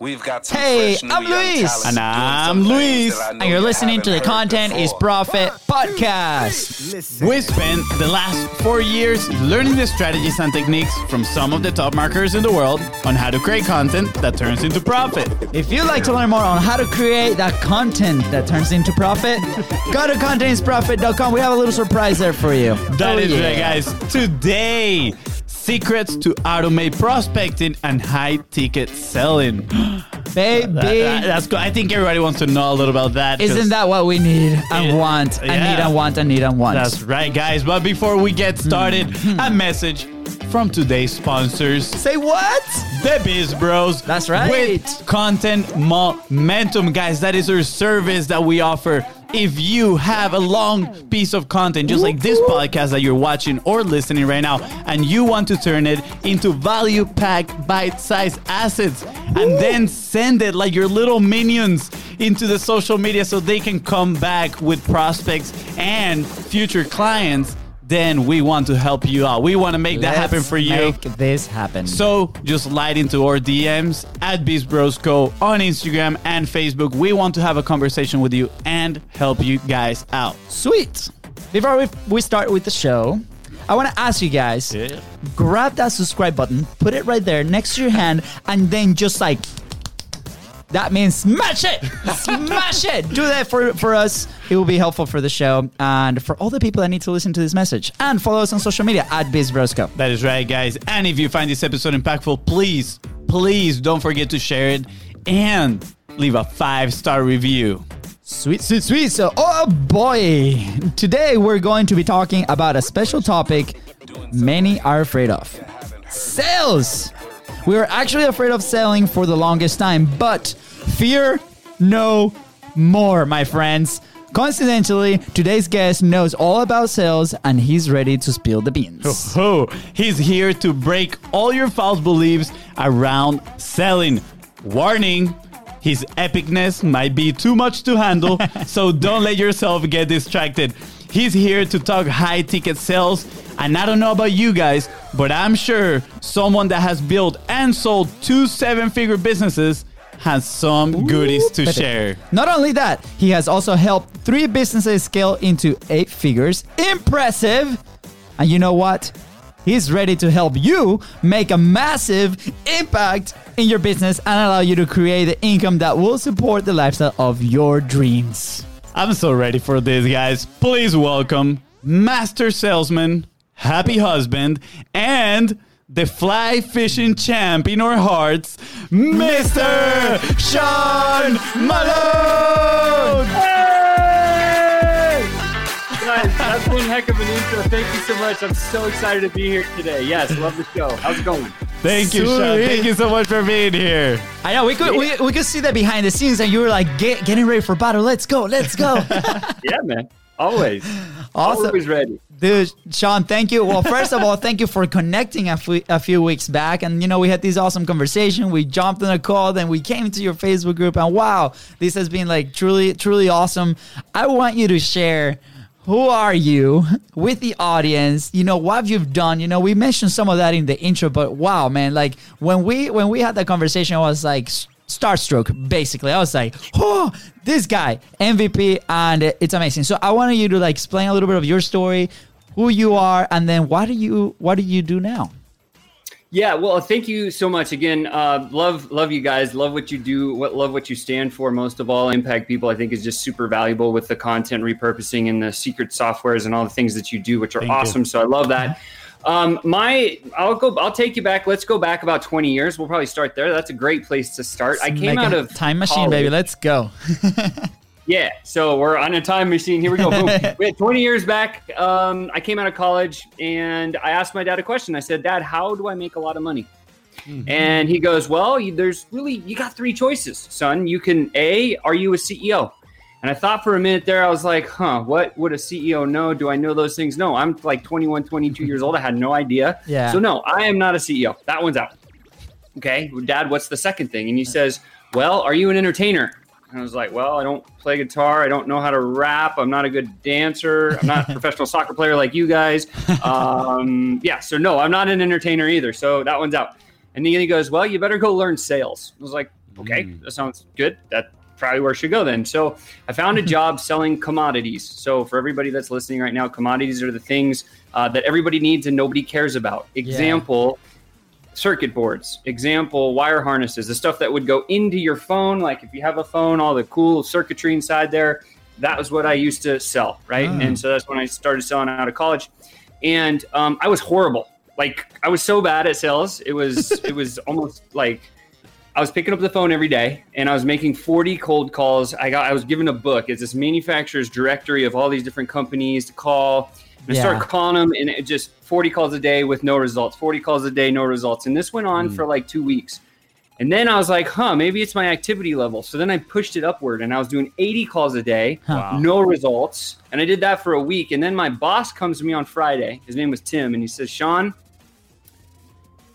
We've got some Hey, fresh I'm Luis. And I'm Luis. that I know And you're you listening to the haven't heard Content is before. Profit podcast. We spent the last four years learning the strategies and techniques from some of the top marketers in the world on how to create content that turns into profit. If you'd like to learn more on how to create that content that turns into profit, go to contentisprofit.com. We have a little surprise there for you. That Oh, is yeah. right, guys. Today, secrets to automate prospecting and high ticket selling. Baby. That- that- that's good. I think everybody wants to know a little about that. Isn't that what we need and Yeah. want? Yeah. need and want and need and want. That's right, guys. But before we get hmm. started, a hmm. message from today's sponsors. Say what? The Biz Bros. That's right. With content momentum, guys. That is our service that we offer. If you have a long piece of content, just like this podcast that you're watching or listening right now, and you want to turn it into value packed, bite sized assets, and then send it like your little minions into the social media so they can come back with prospects and future clients, then we want to help you out. We want to make that happen for you. Make this happen. So just slide into our DMs at Biz Bros Co on Instagram and Facebook. We want to have a conversation with you and help you guys out. Sweet. Before we, we start with the show, I want to ask you guys grab that subscribe button, put it right there next to your hand, and then just like that means smash it, smash it. Do that for for us. It will be helpful for the show and for all the people that need to listen to this message. And follow us on social media at BizBrosco. That is right, guys. And if you find this episode impactful, please, please don't forget to share it and leave a five star review. Sweet, sweet, sweet. So, oh boy, today we're going to be talking about a special topic many are afraid of sales. We were actually afraid of selling for the longest time, but fear no more, my friends. Coincidentally, today's guest knows all about sales and he's ready to spill the beans. Oh, he's here to break all your false beliefs around selling. Warning. His epicness might be too much to handle, so don't let yourself get distracted. He's here to talk high ticket sales, and I don't know about you guys, but I'm sure someone that has built and sold two seven figure businesses has some goodies to share. Not only that, he has also helped three businesses scale into eight figures. Impressive! And you know what? He's ready to help you make a massive impact in your business and allow you to create the income that will support the lifestyle of your dreams. I'm so ready for this, guys. Please welcome Master Salesman, Happy Husband, and the fly fishing champ in our hearts, Mr. Sean Malone! That's one heck of an intro. Thank you so much. I'm so excited to be here today. Yes, love the show. How's it going? Thank you, Sean. Thank you so much for being here. I know we could we, we could see that behind the scenes and you were like get, getting ready for battle. Let's go, let's go. Yeah, man. Always. Awesome. Always ready. Dude, Sean, thank you. Well, first of all, thank you for connecting a few, a few weeks back. And, you know, we had this awesome conversation. We jumped on a call, then we came to your Facebook group. And wow, this has been like truly, truly awesome. I want you to share who are you with the audience? You know what you've done? You know we mentioned some of that in the intro but wow man like when we when we had that conversation i was like starstruck basically. I was like oh this guy mvp and it's amazing. So i wanted you to like explain a little bit of your story who you are and then what do you what do you do now Yeah, well, thank you so much again. Uh, love, love you guys. Love what you do. What love what you stand for. Most of all, impact people. I think is just super valuable with the content repurposing and the secret softwares and all the things that you do, which are Thank you. awesome. So I love that. Um, my, I'll go. I'll take you back. Let's go back about 20 years. We'll probably start there. That's a great place to start. I came out of time machine baby let's go Yeah, so we're on a time machine. Here we go. Boom. we had 20 years back. Um, I came out of college and I asked my dad a question. I said, Dad, how do I make a lot of money? And he goes, Well, you, there's really, you got three choices, son. You can, A, are you a CEO? And I thought for a minute there, I was like, huh, what would a CEO know? Do I know those things? No, I'm like 21, 22 years old. I had no idea. Yeah. So, no, I am not a CEO. That one's out. Okay, Dad, what's the second thing? And he says, Well, are you an entertainer? And I was like, Well, I don't play guitar. I don't know how to rap. I'm not a good dancer. I'm not a professional soccer player like you guys. Um, yeah, so no, I'm not an entertainer either. So that one's out. And then he goes, Well, you better go learn sales. I was like, okay, that sounds good. That probably where I should go then. So I found a job selling commodities. So for everybody that's listening right now, commodities are the things uh, that everybody needs and nobody cares about. Example. Circuit boards, example, wire harnesses, the stuff that would go into your phone. Like if you have a phone, all the cool circuitry inside there, that was what I used to sell, right? Oh. And so that's when I started selling out of college. And um, I was horrible. Like I was so bad at sales. It was it was almost like I was picking up the phone every day and I was making 40 cold calls. I got I was given a book. It's this manufacturer's directory of all these different companies to call. And I Yeah. started calling them and it just 40 calls a day with no results. 40 calls a day, no results. And this went on hmm. for like two weeks. And then I was like, huh, maybe it's my activity level. So then I pushed it upward and I was doing 80 calls a day, Wow. no results. And I did that for a week. And then my boss comes to me on Friday. His name was Tim. And he says, Sean,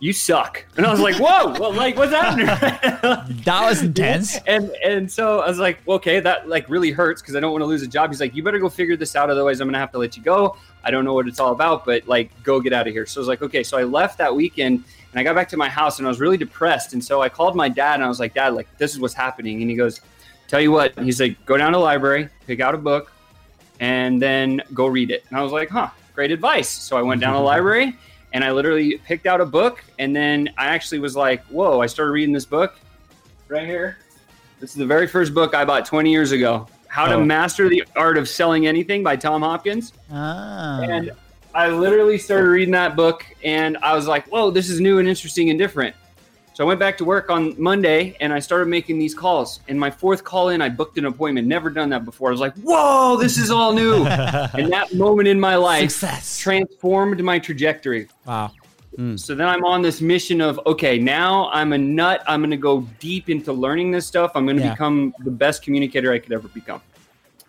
you suck. And I was like, whoa, well, like, what's happening? That was intense. and and so I was like, okay, that like really hurts because I don't want to lose a job. He's like, you better go figure this out, otherwise I'm gonna have to let you go. I don't know what it's all about, but like, go get out of here. So I was like, okay. So I left that weekend and I got back to my house and I was really depressed. And so I called my dad and I was like, Dad, like this is what's happening. And he goes, Tell you what, he's like, go down to the library, pick out a book, and then go read it. And I was like, huh, great advice. So I went down to the library and I literally picked out a book. And then I actually was like, whoa, I started reading this book right here. This is the very first book I bought 20 years ago How to Oh. Master the Art of Selling Anything by Tom Hopkins. Ah. And I literally started reading that book and I was like, whoa, this is new and interesting and different. So I went back to work on Monday and I started making these calls. And my fourth call in, I booked an appointment. Never done that before. I was like, whoa, this is all new. and that moment in my life Success. transformed my trajectory. wow. Hmm. So then I'm on this mission of okay, now I'm a nut. I'm going to go deep into learning this stuff. I'm going to Yeah. become the best communicator I could ever become.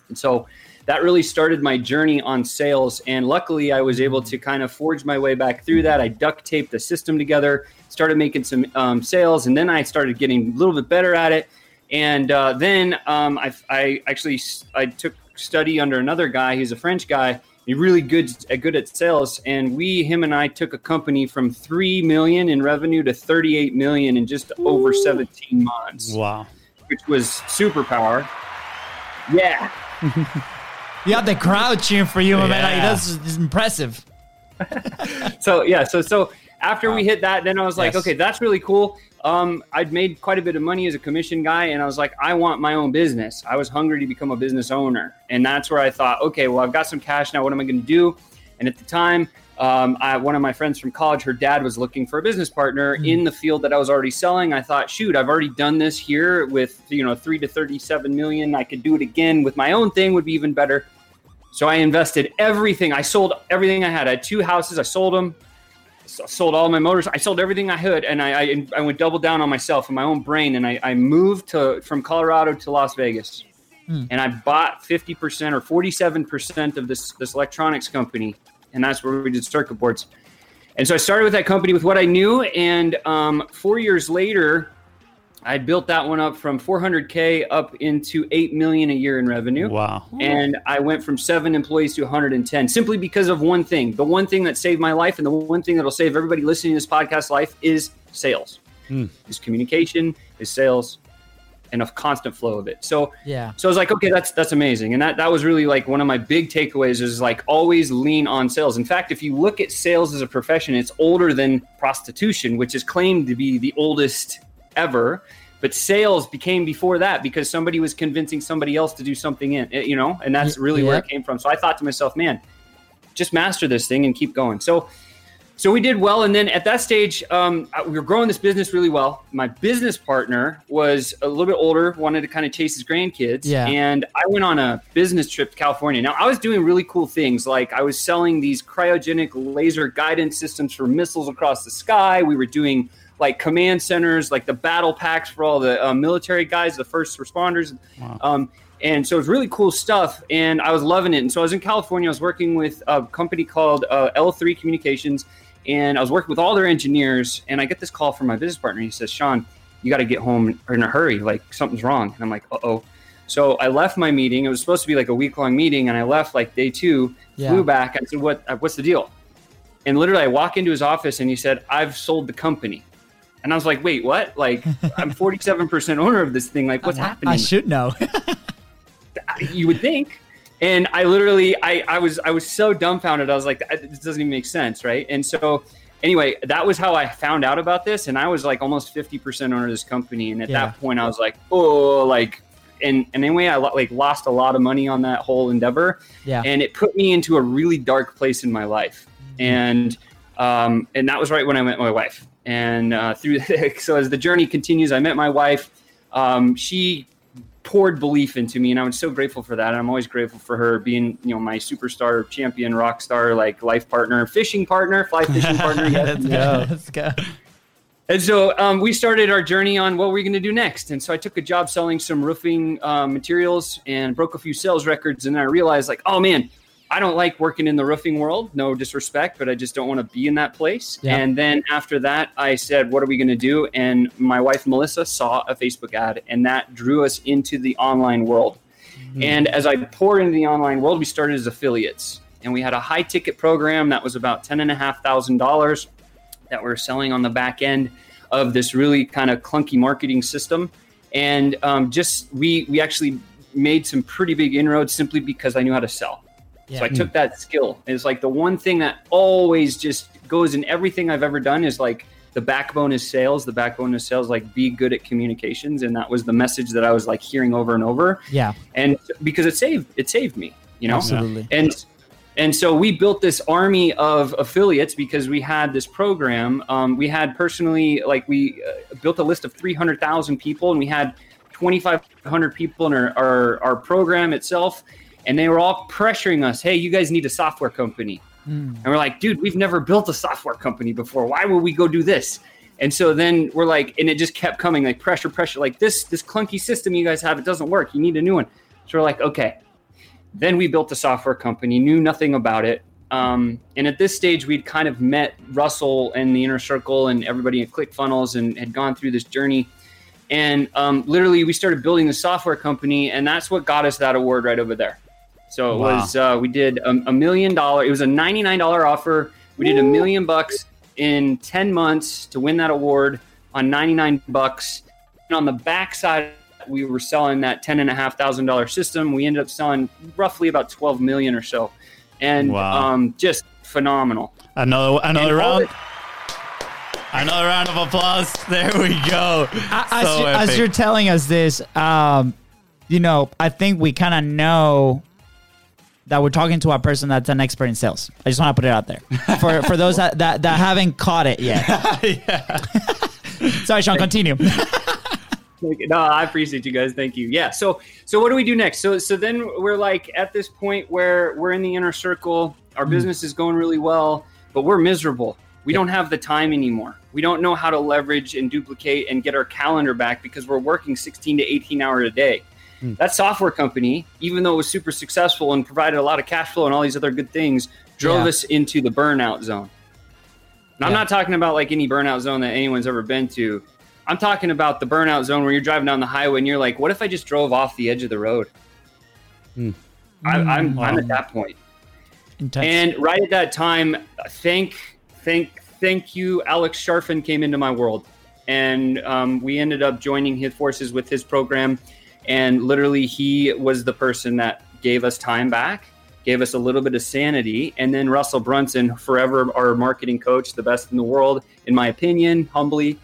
And so that really started my journey on sales. And luckily, I was able to kind of forge my way back through that. I duct taped the system together, started making some um, sales, and then I started getting a little bit better at it. And uh, then um, I, I actually I took study under another guy. He's a French guy. He's really good uh, good at sales. And we, him and I, took a company from three million in revenue to 38 million in just over 17 months, Wow. which was superpower. Yeah. You have the crowd cheering for you, my man. Like, that's, impressive. so yeah so so after we hit that then i was like Yes. okay that's really cool. Um, i'd made quite a bit of money as a commission guy and i was like i want my own business. I was hungry to become a business owner and that's where i thought okay well i've got some cash now. What am i going to do? And at the time um, I, one of my friends from college her dad was looking for a business partner in the field that i was already selling. I thought shoot i've already done this here with you know 3 to 37 million. I could do it again with my own thing would be even better so I invested everything. I sold everything I had. I had two houses. I sold them. Sold all my motors. I sold everything I could, and I, I, I went double down on myself and my own brain. And I, I moved to from Colorado to Las Vegas, and I bought fifty percent or forty seven percent of this this electronics company, and that's where we did circuit boards. And so I started with that company with what I knew, and um, four years later, I built that one up from 400k up into eight million a year in revenue Wow. and I went from seven employees to 110 simply because of one thing. The one thing that saved my life, and the one thing that'll save everybody listening to this podcast life is sales, hmm. is communication, is sales, and a constant flow of it. So Yeah. so I was like, okay, that's that's amazing, and that that was really like one of my big takeaways is like always lean on sales. In fact, if you look at sales as a profession, it's older than prostitution, which is claimed to be the oldest ever. But sales became before that because somebody was convincing somebody else to do something in, you know, and that's really where it came from. So I thought to myself, man, just master this thing and keep going. So so we did well, and then at that stage, um, we were growing this business really well. My business partner was a little bit older, wanted to kind of chase his grandkids, Yeah. and I went on a business trip to California. Now I was doing really cool things, like I was selling these cryogenic laser guidance systems for missiles across the sky. We were doing like command centers, like the battle packs for all the uh, military guys, the first responders. Um, and so it was really cool stuff, and I was loving it. And so I was in California. I was working with a company called uh, L3 Communications, and I was working with all their engineers. And I get this call from my business partner. He says, "Sean, you got to get home in a hurry. Like something's wrong." And I'm like, "Uh oh." So I left my meeting. It was supposed to be like a week long meeting, and I left like day two. Yeah. Flew back. I said, "What? uh, What's the deal?" And literally, I walk into his office, and he said, "I've sold the company." And I was like, wait, what? Like, I'm 47% owner of this thing. Like, what's happening? I should know. you would think. And I literally, I, I was, I was so dumbfounded. I was like, this doesn't even make sense, right? And so, anyway, that was how I found out about this. And I was like almost 50% owner of this company. And at Yeah. that point, I was like, oh, like, and, and anyway, I like lost a lot of money on that whole endeavor yeah. and it put me into a really dark place in my life and um, and that was right when i met my wife and uh, through so as the journey continues i met my wife um, she poured belief into me and i'm so grateful for that and i'm always grateful for her being you know my superstar champion rock star like life partner fishing partner fly fishing partner yes. Let's go. Let's go. And so um, we started our journey on what we're going to do next. And so I took a job selling some roofing um, materials and broke a few sales records. And then I realized, like, oh man, I don't like working in the roofing world. No disrespect, but I just don't want to be in that place. Yeah. And then after that, I said, what are we going to do? And my wife, Melissa, saw a Facebook ad, and that drew us into the online world. And as I poured into the online world, we started as affiliates. And we had a high ticket program that was about $10,500 that we're selling on the back end of this really kind of clunky marketing system. And um, just we we actually made some pretty big inroads simply because I knew how to sell. Yeah. So I took that skill. It's like the one thing that always just goes in everything I've ever done is like the backbone is sales. The backbone is sales, like be good at communications. And that was the message that I was like hearing over and over. Yeah. And because it saved it saved me, you know? Absolutely. and and so we built this army of affiliates because we had this program um, we had personally like we uh, built a list of 300000 people and we had 2500 people in our, our, our program itself and they were all pressuring us hey you guys need a software company Mm. and we're like dude we've never built a software company before why would we go do this and so then we're like and it just kept coming like pressure pressure like this this clunky system you guys have it doesn't work you need a new one so we're like okay then we built a software company, knew nothing about it. Um, and at this stage, we'd kind of met Russell and the inner circle and everybody at ClickFunnels and had gone through this journey. And um, literally, we started building the software company, and that's what got us that award right over there. So it Wow. was uh, we did a, a million dollar. It was a ninety nine dollar offer. We did a million bucks in ten months to win that award on ninety nine bucks. And on the backside, we were selling that ten and a half thousand dollar system. We ended up selling roughly about twelve million or so, and Wow. um, just phenomenal. Another another And round. Another round of applause. There we go. as, So you, as you're telling us this, um, you know, I think we kind of know that we're talking to a person that's an expert in sales. I just want to put it out there for for those that, that, that haven't caught it yet. Sorry, Sean. Continue. No, I appreciate you guys. Thank you. Yeah. So, so what do we do next? So, so then we're like at this point where we're in the inner circle. Our hmm. business is going really well, but we're miserable. We don't have the time anymore. We don't know how to leverage and duplicate and get our calendar back because we're working 16 to 18 hours a day. That software company, even though it was super successful and provided a lot of cash flow and all these other good things, drove Yeah. us into the burnout zone. And I'm not talking about like any burnout zone that anyone's ever been to. I'm talking about the burnout zone where you're driving down the highway and you're like, what if I just drove off the edge of the road? I, I'm, I'm Wow. at that point. Intense. And right at that time, thank, thank, thank you, Alex Charfen came into my world, and um, we ended up joining his forces with his program, and literally he was the person that gave us time back, gave us a little bit of sanity, and then Russell Brunson, forever our marketing coach, the best in the world, in my opinion, humbly.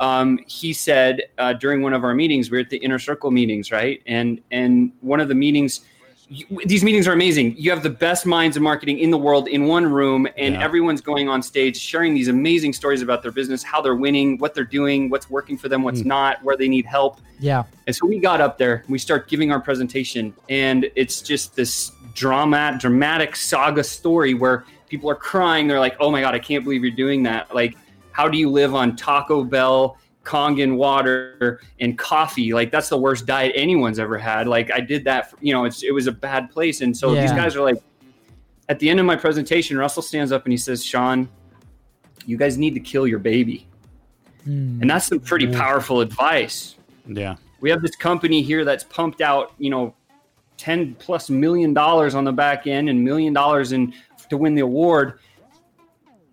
Um, he said uh, during one of our meetings, we are at the inner circle meetings, right? And and one of the meetings, you, these meetings are amazing. You have the best minds in marketing in the world in one room, and Yeah. everyone's going on stage sharing these amazing stories about their business, how they're winning, what they're doing, what's working for them, what's hmm. not, where they need help. yeah. And so we got up there, we start giving our presentation, and it's just this drama, dramatic saga story where people are crying. They're like, "Oh my god, I can't believe you're doing that!" Like, how do you live on Taco Bell, Kangen water, and coffee? Like, that's the worst diet anyone's ever had. Like, I did that. For, you know, it's, it was a bad place, and so these guys are like. At the end of my presentation, Russell stands up and he says, "Sean, you guys need to kill your baby," Mm. and that's some pretty powerful advice Yeah. we have this company here that's pumped out, you know, 10 plus million dollars on the back end and million dollars in to win the award.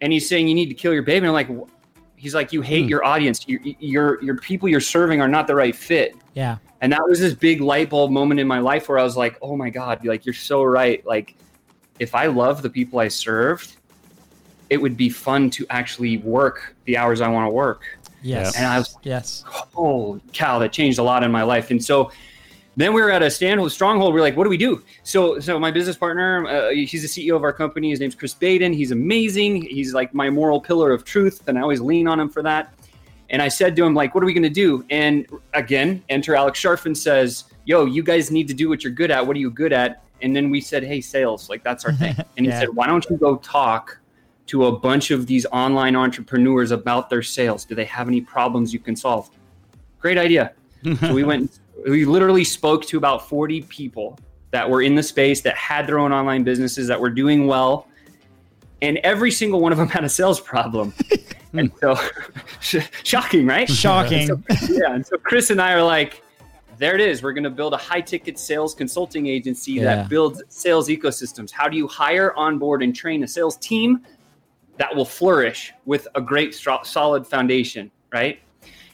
And he's saying you need to kill your baby. And I'm like, "Wh- he's like, you hate hmm. your audience. Your, your your people you're serving are not the right fit. Yeah. And that was this big light bulb moment in my life where I was like, oh my God, like you're so right. Like if I love the people I served, it would be fun to actually work the hours I want to work. Yes. And I was yes. oh cow, that changed a lot in my life. And so then we were at a stand stronghold. We are like, what do we do? So, so my business partner, uh, he's the CEO of our company. His name's Chris Baden. He's amazing. He's like my moral pillar of truth, and I always lean on him for that. And I said to him, like, what are we going to do? And again, enter Alex Charfen says, yo, you guys need to do what you're good at. What are you good at? And then we said, hey, sales, like that's our thing. And he said, why don't you go talk to a bunch of these online entrepreneurs about their sales? Do they have any problems you can solve? Great idea. so we went, we literally spoke to about 40 people that were in the space that had their own online businesses that were doing well. And every single one of them had a sales problem. Hmm. and so, shocking, right? Shocking. So, yeah. And so Chris and I are like, there it is. We're going to build a high ticket sales consulting agency Yeah. that builds sales ecosystems. How do you hire, onboard, and train a sales team that will flourish with a great, solid foundation, right?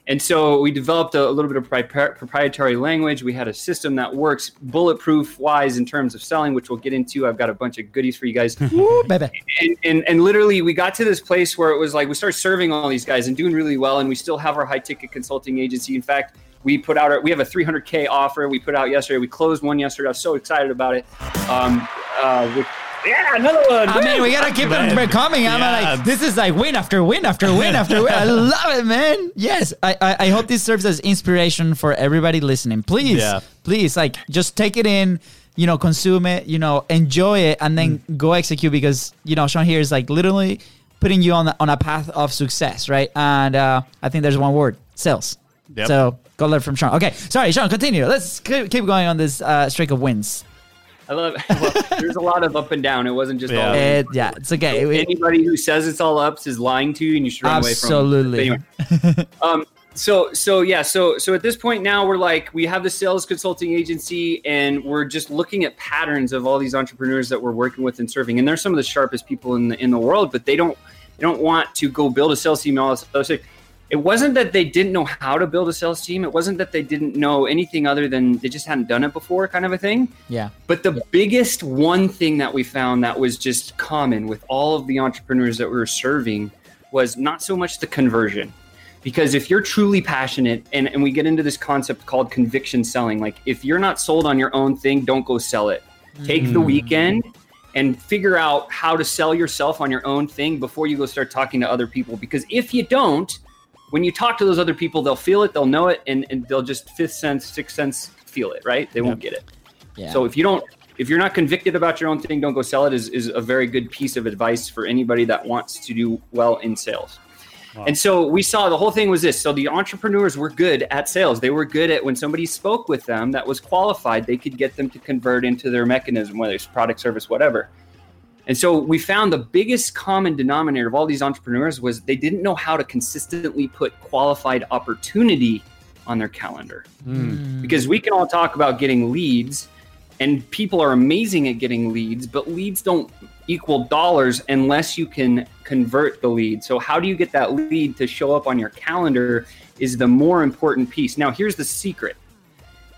And so we developed a, a little bit of pri- proprietary language. We had a system that works bulletproof wise in terms of selling, which we'll get into. I've got a bunch of goodies for you guys baby. and, and and literally we got to this place where it was like we started serving all these guys and doing really well and we still have our high ticket consulting agency in fact we put out our we have a 300k offer we put out yesterday we closed one yesterday i was so excited about it um uh with, yeah another one I mean, we gotta keep them coming. I'm Yeah. like, this is like win after win after win after win. I love it, man. Yes, I, I, I hope this serves as inspiration for everybody listening. Please, Yeah. please, like, just take it in. You know, consume it. You know, enjoy it, and then Mm. go execute because you know Sean here is like literally putting you on the, on a path of success, right? And uh, I think there's one word: sales. Yep. So go learn from Sean. Okay, sorry, Sean. Continue. Let's keep keep going on this uh, streak of wins. I love it well, there's a lot of up and down it wasn't just all Yeah. It, yeah, it's okay. We- anybody who says it's all ups is lying to you and you should run away from them. Absolutely. Anyway. um so so yeah so so at this point now we're like we have the sales consulting agency and we're just looking at patterns of all these entrepreneurs that we're working with and serving and they're some of the sharpest people in the in the world but they don't they don't want to go build a sales team and all this other stuff. It wasn't that they didn't know how to build a sales team it wasn't that they didn't know anything other than they just hadn't done it before kind of a thing yeah. but the biggest one thing that we found that was just common with all of the entrepreneurs that we were serving was not so much the conversion. Because if you're truly passionate, and, and we get into this concept called conviction selling, like if you're not sold on your own thing, don't go sell it. Take the mm. weekend and figure out how to sell yourself on your own thing before you go start talking to other people. Because if you don't, when you talk to those other people, they'll feel it, they'll know it, and, and they'll just fifth sense, sixth sense feel it, right? They won't get it. Yeah. So if you don't, if you're not convicted about your own thing, don't go sell it. Is is a very good piece of advice for anybody that wants to do well in sales. And so we saw the whole thing was this. So the entrepreneurs were good at sales. They were good at when somebody spoke with them that was qualified, they could get them to convert into their mechanism, whether it's product, service, whatever. And so we found the biggest common denominator of all these entrepreneurs was they didn't know how to consistently put qualified opportunity on their calendar. Hmm. Because we can all talk about getting leads and people are amazing at getting leads but leads don't equal dollars unless you can convert the lead. So how do you get that lead to show up on your calendar is the more important piece. Now here's the secret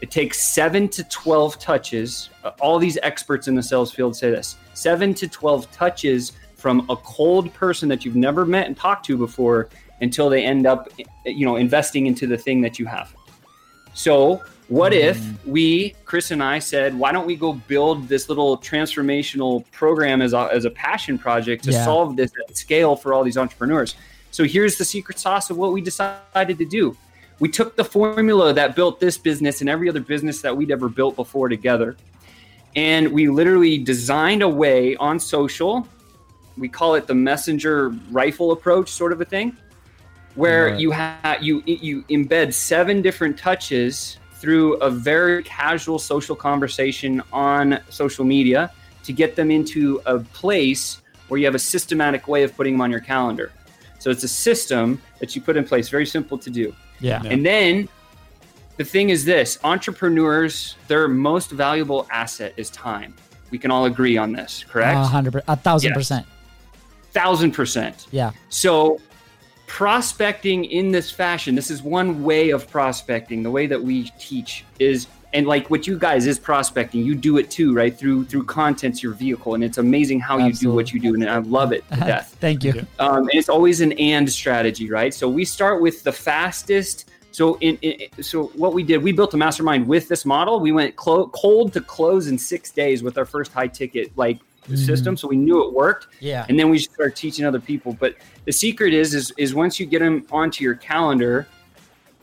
it takes 7 to 12 touches Uh, all these experts in the sales field say this 7 to 12 touches from a cold person that you've never met and talked to before until they end up you know investing into the thing that you have so, what if we, Chris and I, said, why don't we go build this little transformational program as a, as a passion project to Yeah. solve this at scale for all these entrepreneurs? So, here's the secret sauce of what we decided to do. We took the formula that built this business and every other business that we'd ever built before together, and we literally designed a way on social. We call it the messenger rifle approach, sort of a thing where Right. you have you you embed seven different touches through a very casual social conversation on social media to get them into a place where you have a systematic way of putting them on your calendar. So it's a system that you put in place, very simple to do. Yeah. And then the thing is this entrepreneurs, their most valuable asset is time. We can all agree on this, correct? A hundred, per- a thousand Yes. percent. Thousand percent. Yeah. So prospecting in this fashion, this is one way of prospecting. The way that we teach is and like what you guys is prospecting you do it too right? Through through content's your vehicle and it's amazing how Absolutely. you do what you do and i love it to death. Thank you. Um, and it's always an and strategy right? So we start with the fastest. So in, in, so what we did we built a mastermind with this model. We went clo- cold to close in six days with our first high ticket like mm-hmm. system so we knew it worked. Yeah. And then we started teaching other people. But the secret is is is once you get them onto your calendar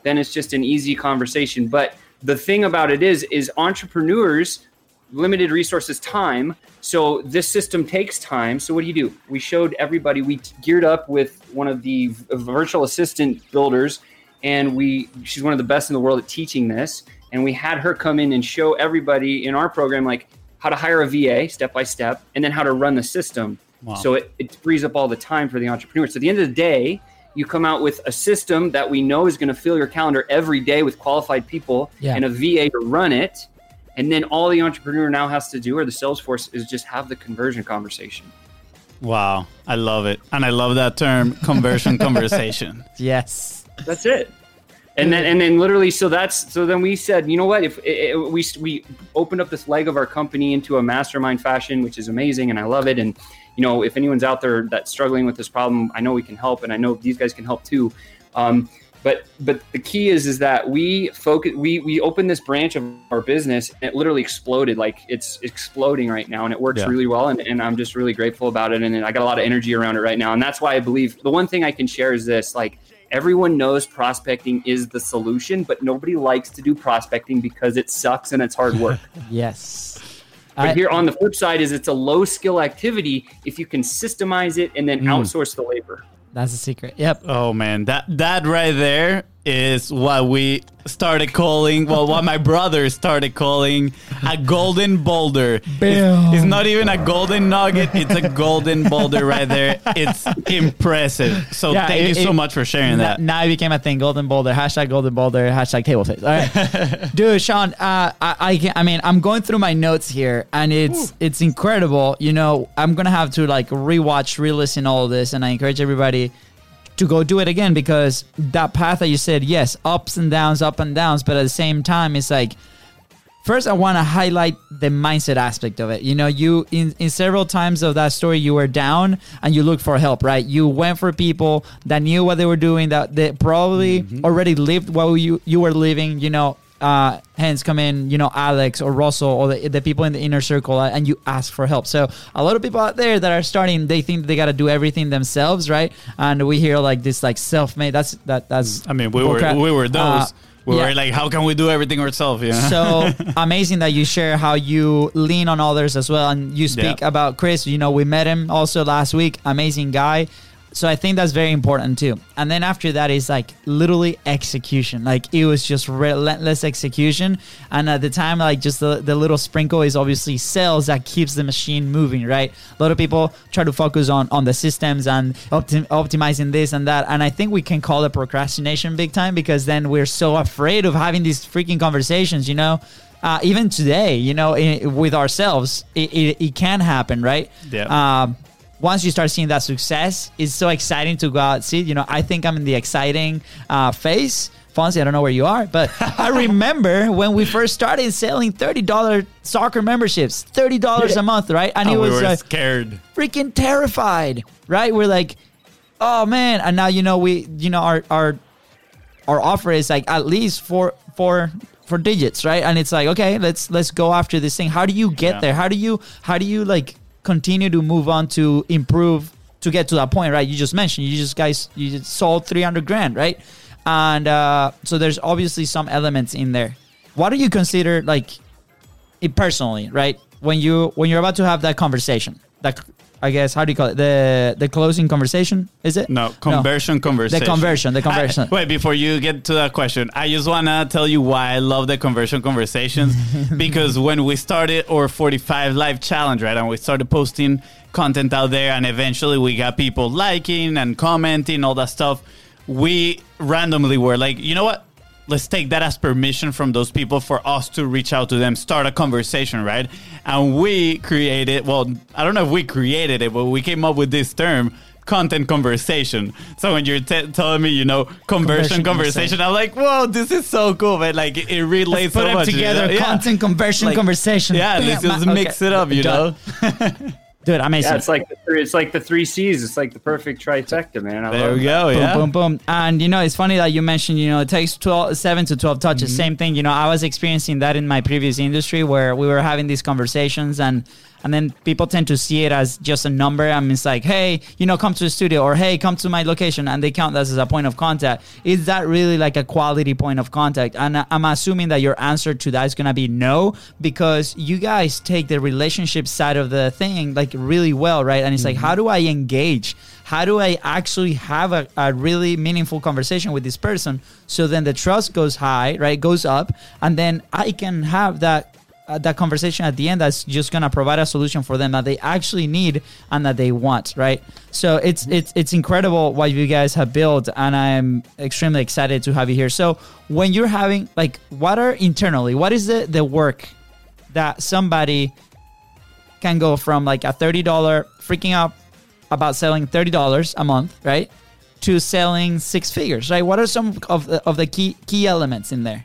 then it's just an easy conversation. But the thing about it is is entrepreneurs limited resources time. So this system takes time. So what do you do? We showed everybody we geared up with one of the virtual assistant builders and we she's one of the best in the world at teaching this. And we had her come in and show everybody in our program like how to hire a va step by step and then how to run the system. Wow. so it, it frees up all the time for the entrepreneur. So at the end of the day you come out with a system that we know is going to fill your calendar every day with qualified people yeah. and a VA to run it. And then all the entrepreneur now has to do, or the sales force, is just have the conversion conversation. Wow, I love it, and I love that term, conversion conversation. Yes, that's it. And then, and then, literally, so that's so. Then we said, you know what? If it, it, we we opened up this leg of our company into a mastermind fashion, which is amazing, and I love it. And you know, if anyone's out there that's struggling with this problem, I know we can help, and I know these guys can help too. Um, but but the key is is that we focus we we opened this branch of our business and it literally exploded like it's exploding right now and it works yeah. really well and, and i'm just really grateful about it and i got a lot of energy around it right now and that's why i believe the one thing i can share is this like everyone knows prospecting is the solution but nobody likes to do prospecting because it sucks and it's hard work yes but I, here on the flip side is it's a low skill activity if you can systemize it and then mm. outsource the labor. That's the secret. Yep. Oh man, that that right there is what we started calling, well, what my brother started calling a golden boulder. It's, it's, not even a golden nugget, it's a golden boulder right there. It's impressive. So yeah, thank it, you so it, much for sharing that. Now it became a thing golden boulder, hashtag golden boulder, hashtag table face. All right. Dude, Sean, uh, I, I, I mean, I'm going through my notes here and it's, Ooh. it's incredible. You know, I'm going to have to like rewatch, re listen all of this. And I encourage everybody to go do it again because that path that you said, yes, ups and downs, up and downs, but at the same time, it's like, first I want to highlight the mindset aspect of it. You know, you in, in several times of that story, you were down and you looked for help, right? You went for people that knew what they were doing, that they probably mm-hmm. already lived while you, you were living, you know, uh, hence come in, you know, Alex or Russell or the, the people in the inner circle, uh, and you ask for help. So a lot of people out there that are starting, they think they got to do everything themselves, right? And we hear like this, like self-made. That's that. That's. I mean, we were we were those. Uh, we yeah. were like, how can we do everything ourselves? Yeah. So amazing that you share how you lean on others as well, and you speak yeah. about Chris. You know, we met him also last week. Amazing guy. So I think that's very important too. And then after that is like literally execution. Like it was just relentless execution. And at the time, like just the, the little sprinkle is obviously sales that keeps the machine moving, right? A lot of people try to focus on on the systems and optim- optimizing this and that. And I think we can call it procrastination big time because then we're so afraid of having these freaking conversations, you know? Uh, even today, you know, in, with ourselves, it, it, it, can happen, right? Yeah. Um, once you start seeing that success, it's so exciting to go out see. You know, I think I'm in the exciting uh, phase. Fonzie, I don't know where you are, but I remember when we first started selling thirty dollar soccer memberships, thirty dollars a month, right? And oh, it was we were uh, scared, freaking terrified, right? We're like, oh man, and now you know we, you know, our our our offer is like at least four four for digits, right? And it's like, okay, let's let's go after this thing. How do you get yeah. there? How do you how do you like continue to move on to improve to get to that point, right? You just mentioned you just guys you just sold 300 grand, right? And uh, so there's obviously some elements in there. What do you consider like it personally, right? When you when you're about to have that conversation, that I guess how do you call it the the closing conversation? Is it no conversion no. conversation? The conversion, the conversion. I, wait, before you get to that question, I just wanna tell you why I love the conversion conversations because when we started our 45 live challenge, right, and we started posting content out there, and eventually we got people liking and commenting all that stuff. We randomly were like, you know what? Let's take that as permission from those people for us to reach out to them, start a conversation, right? And we created, well, I don't know if we created it, but we came up with this term content conversation. So when you're t- telling me, you know, conversion Conversion conversation, I'm like, whoa, this is so cool, but like it, it relates Put so it much. you together, know? Yeah. content conversion Like, conversation. Yeah, let's just mix okay. it up, you know. Dude, I amazing. Yeah, it's like the three, it's like the three C's. It's like the perfect trifecta, man. I There we go. boom, Yeah. boom, boom. And you know, it's funny that you mentioned, you know, it takes 12, 7 to 12 touches. Mm-hmm. Same thing. You know, I was experiencing that in my previous industry where we were having these conversations and and then people tend to see it as just a number. I and it's like, hey, you know, come to the studio or hey, come to my location, and they count that as a point of contact. Is that really like a quality point of contact? And I'm assuming that your answer to that is gonna be no, because you guys take the relationship side of the thing like really well, right? And it's like, how mm-hmm. do I engage? How do I actually have a, a really meaningful conversation with this person? So then the trust goes high, right? Goes up, and then I can have that uh, that conversation at the end that's just gonna provide a solution for them that they actually need and that they want, right? So it's it's it's incredible what you guys have built, and I'm extremely excited to have you here. So when you're having like, what are internally, what is the the work that somebody can go from like a thirty dollar freaking out about selling thirty dollars a month, right, to selling six figures, right? What are some of the, of the key key elements in there?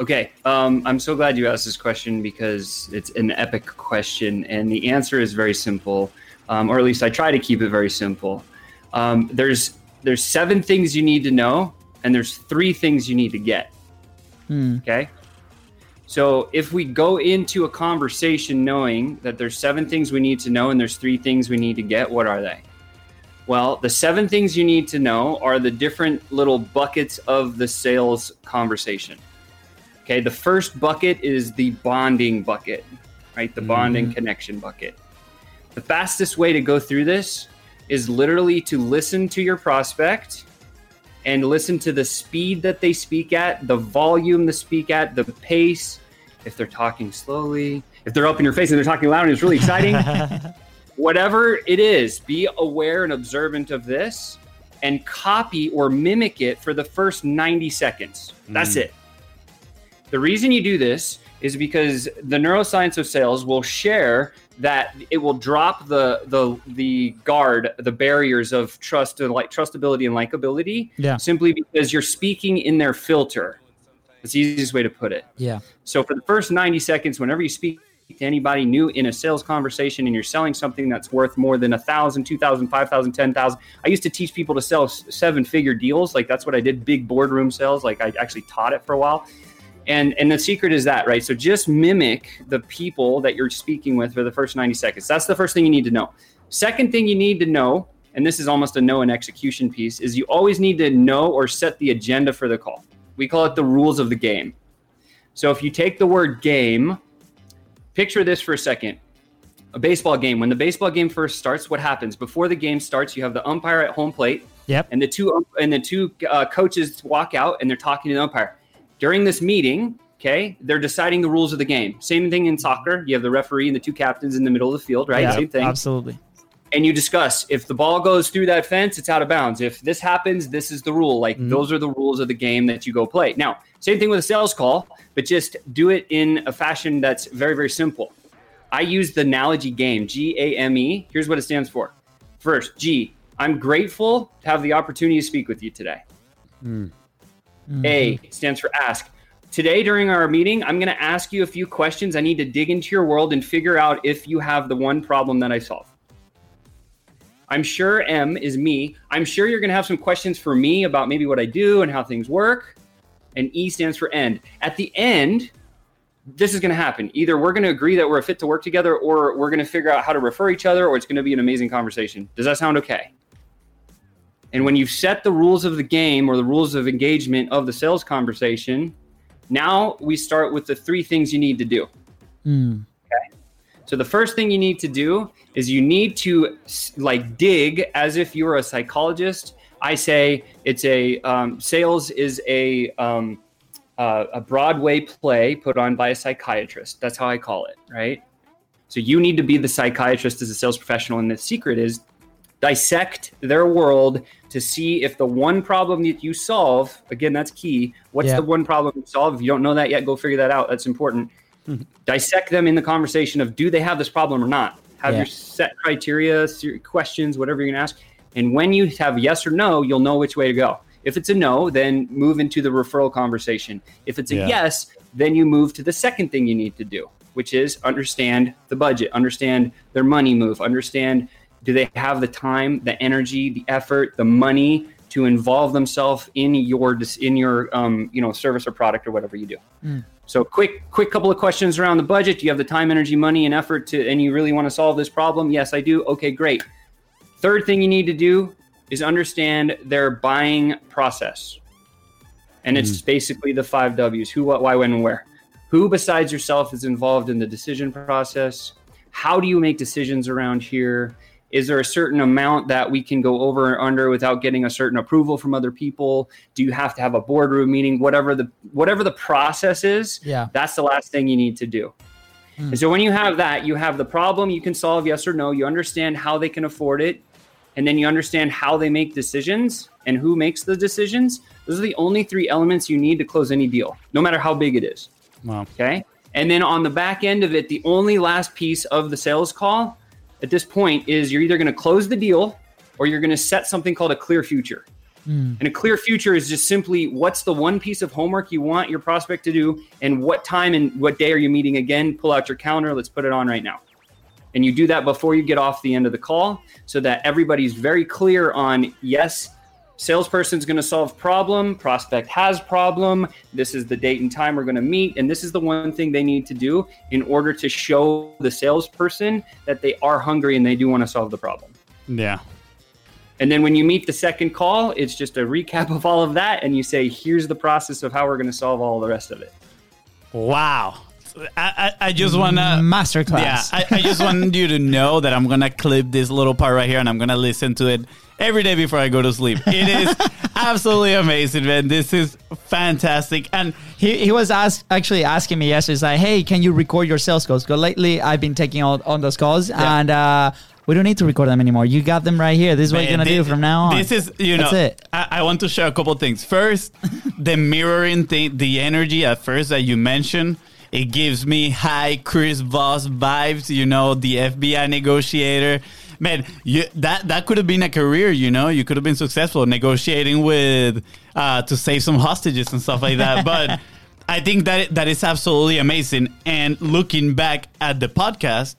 Okay, um, I'm so glad you asked this question because it's an epic question, and the answer is very simple, um, or at least I try to keep it very simple. Um, there's there's seven things you need to know, and there's three things you need to get. Okay, so if we go into a conversation knowing that there's seven things we need to know and there's three things we need to get, what are they? Well, the seven things you need to know are the different little buckets of the sales conversation. Okay, the first bucket is the bonding bucket, right? The bonding mm-hmm. connection bucket. The fastest way to go through this is literally to listen to your prospect and listen to the speed that they speak at, the volume they speak at, the pace, if they're talking slowly, if they're up in your face and they're talking loud and it's really exciting. Whatever it is, be aware and observant of this and copy or mimic it for the first 90 seconds. That's mm. it. The reason you do this is because the neuroscience of sales will share that it will drop the the the guard, the barriers of trust and like trustability and likability. Yeah. Simply because you're speaking in their filter. It's the easiest way to put it. Yeah. So for the first 90 seconds, whenever you speak to anybody new in a sales conversation and you're selling something that's worth more than a thousand, two thousand, five thousand, ten thousand, I used to teach people to sell seven figure deals. Like that's what I did, big boardroom sales. Like I actually taught it for a while. And and the secret is that, right? So just mimic the people that you're speaking with for the first 90 seconds. That's the first thing you need to know. Second thing you need to know, and this is almost a know and execution piece, is you always need to know or set the agenda for the call. We call it the rules of the game. So if you take the word game, picture this for a second. A baseball game. When the baseball game first starts, what happens? Before the game starts, you have the umpire at home plate, Yep. and the two and the two uh, coaches walk out and they're talking to the umpire. During this meeting, okay, they're deciding the rules of the game. Same thing in soccer. You have the referee and the two captains in the middle of the field, right? Yeah, Same thing Absolutely. and you discuss if the ball goes through that fence, it's out of bounds. If this happens, this is the rule. Like mhm. those are the rules of the game that you go play. Now, same thing with a sales call, but just do it in a fashion that's very, very simple. I use the analogy game, G A M E. Here's what it stands for. First, G, I'm grateful to have the opportunity to speak with you today. Hmm. Mm-hmm. A stands for ask. Today, during our meeting, I'm going to ask you a few questions. I need to dig into your world and figure out if you have the one problem that I solve. I'm sure M is me. I'm sure you're going to have some questions for me about maybe what I do and how things work. And E stands for end. At the end, this is going to happen. Either we're going to agree that we're a fit to work together, or we're going to figure out how to refer each other, or it's going to be an amazing conversation. Does that sound okay? And when you've set the rules of the game or the rules of engagement of the sales conversation, now we start with the three things you need to do. Okay. So the first thing you need to do is you need to like dig as if you were a psychologist. I say it's a um, sales is a um, uh, a Broadway play put on by a psychiatrist. That's how I call it, right? So you need to be the psychiatrist as a sales professional, and the secret is dissect their world to see if the one problem that you solve again that's key what's Yeah. the one problem you solve if you don't know that yet go figure that out that's important hmm. dissect them in the conversation of do they have this problem or not Have Yeah. your set criteria, questions, whatever you're going to ask. And when you have yes or no, you'll know which way to go. If it's a no, then move into the referral conversation. If it's a Yeah. yes, then you move to the second thing you need to do, which is understand the budget, understand their money move, understand do they have the time, the energy, the effort, the money to involve themselves in your in your um, you know service or product or whatever you do. So quick quick couple of questions around the budget. Do you have the time, energy, money, and effort to and you really want to solve this problem? Yes, I do. Okay, great. Third thing you need to do is understand their buying process. And it's basically the five W's who, what, why, when, and where. Who besides yourself is involved in the decision process? How do you make decisions around here? Is there a certain amount that we can go over or under without getting a certain approval from other people? Do you have to have a boardroom meeting? Whatever the whatever the process is, Yeah. that's the last thing you need to do. Hmm. And so when you have that, you have the problem you can solve yes or no. You understand how they can afford it, and then you understand how they make decisions and who makes the decisions. Those are the only three elements you need to close any deal, no matter how big it is. Wow. Okay. And then on the back end of it, the only last piece of the sales call at this point is you're either going to close the deal or you're going to set something called a clear future. Hmm. And a clear future is just simply what's the one piece of homework you want your prospect to do and what time and what day are you meeting again? Pull out your calendar. Let's put it on right now. And you do that before you get off the end of the call so that everybody's very clear on yes, salesperson's going to solve problem, prospect has problem, this is the date and time we're going to meet and this is the one thing they need to do in order to show the salesperson that they are hungry and they do want to solve the problem. Yeah. And then when you meet the second call, it's just a recap of all of that and you say here's the process of how we're going to solve all the rest of it. Wow. I, I, I just want to. Masterclass. Yeah, I, I just want you to know that I'm gonna clip this little part right here and I'm gonna listen to it every day before I go to sleep. It is absolutely amazing, man. This is fantastic. And He, he was ask, actually asking me yesterday, he's like, hey, can you record your sales calls? Because lately I've been taking on, on those calls and uh, we don't need to record them anymore. You got them right here. This is what you're going to do from now on. This is, you know. I, I want to share a couple things. First, the mirroring thing, the energy at first that you mentioned, it gives me high Chris Voss vibes, you know, the FBI negotiator. Man, you, that that could have been a career, you know. You could have been successful negotiating with uh, to save some hostages and stuff like that. But I think that that is absolutely amazing. And looking back at the podcast,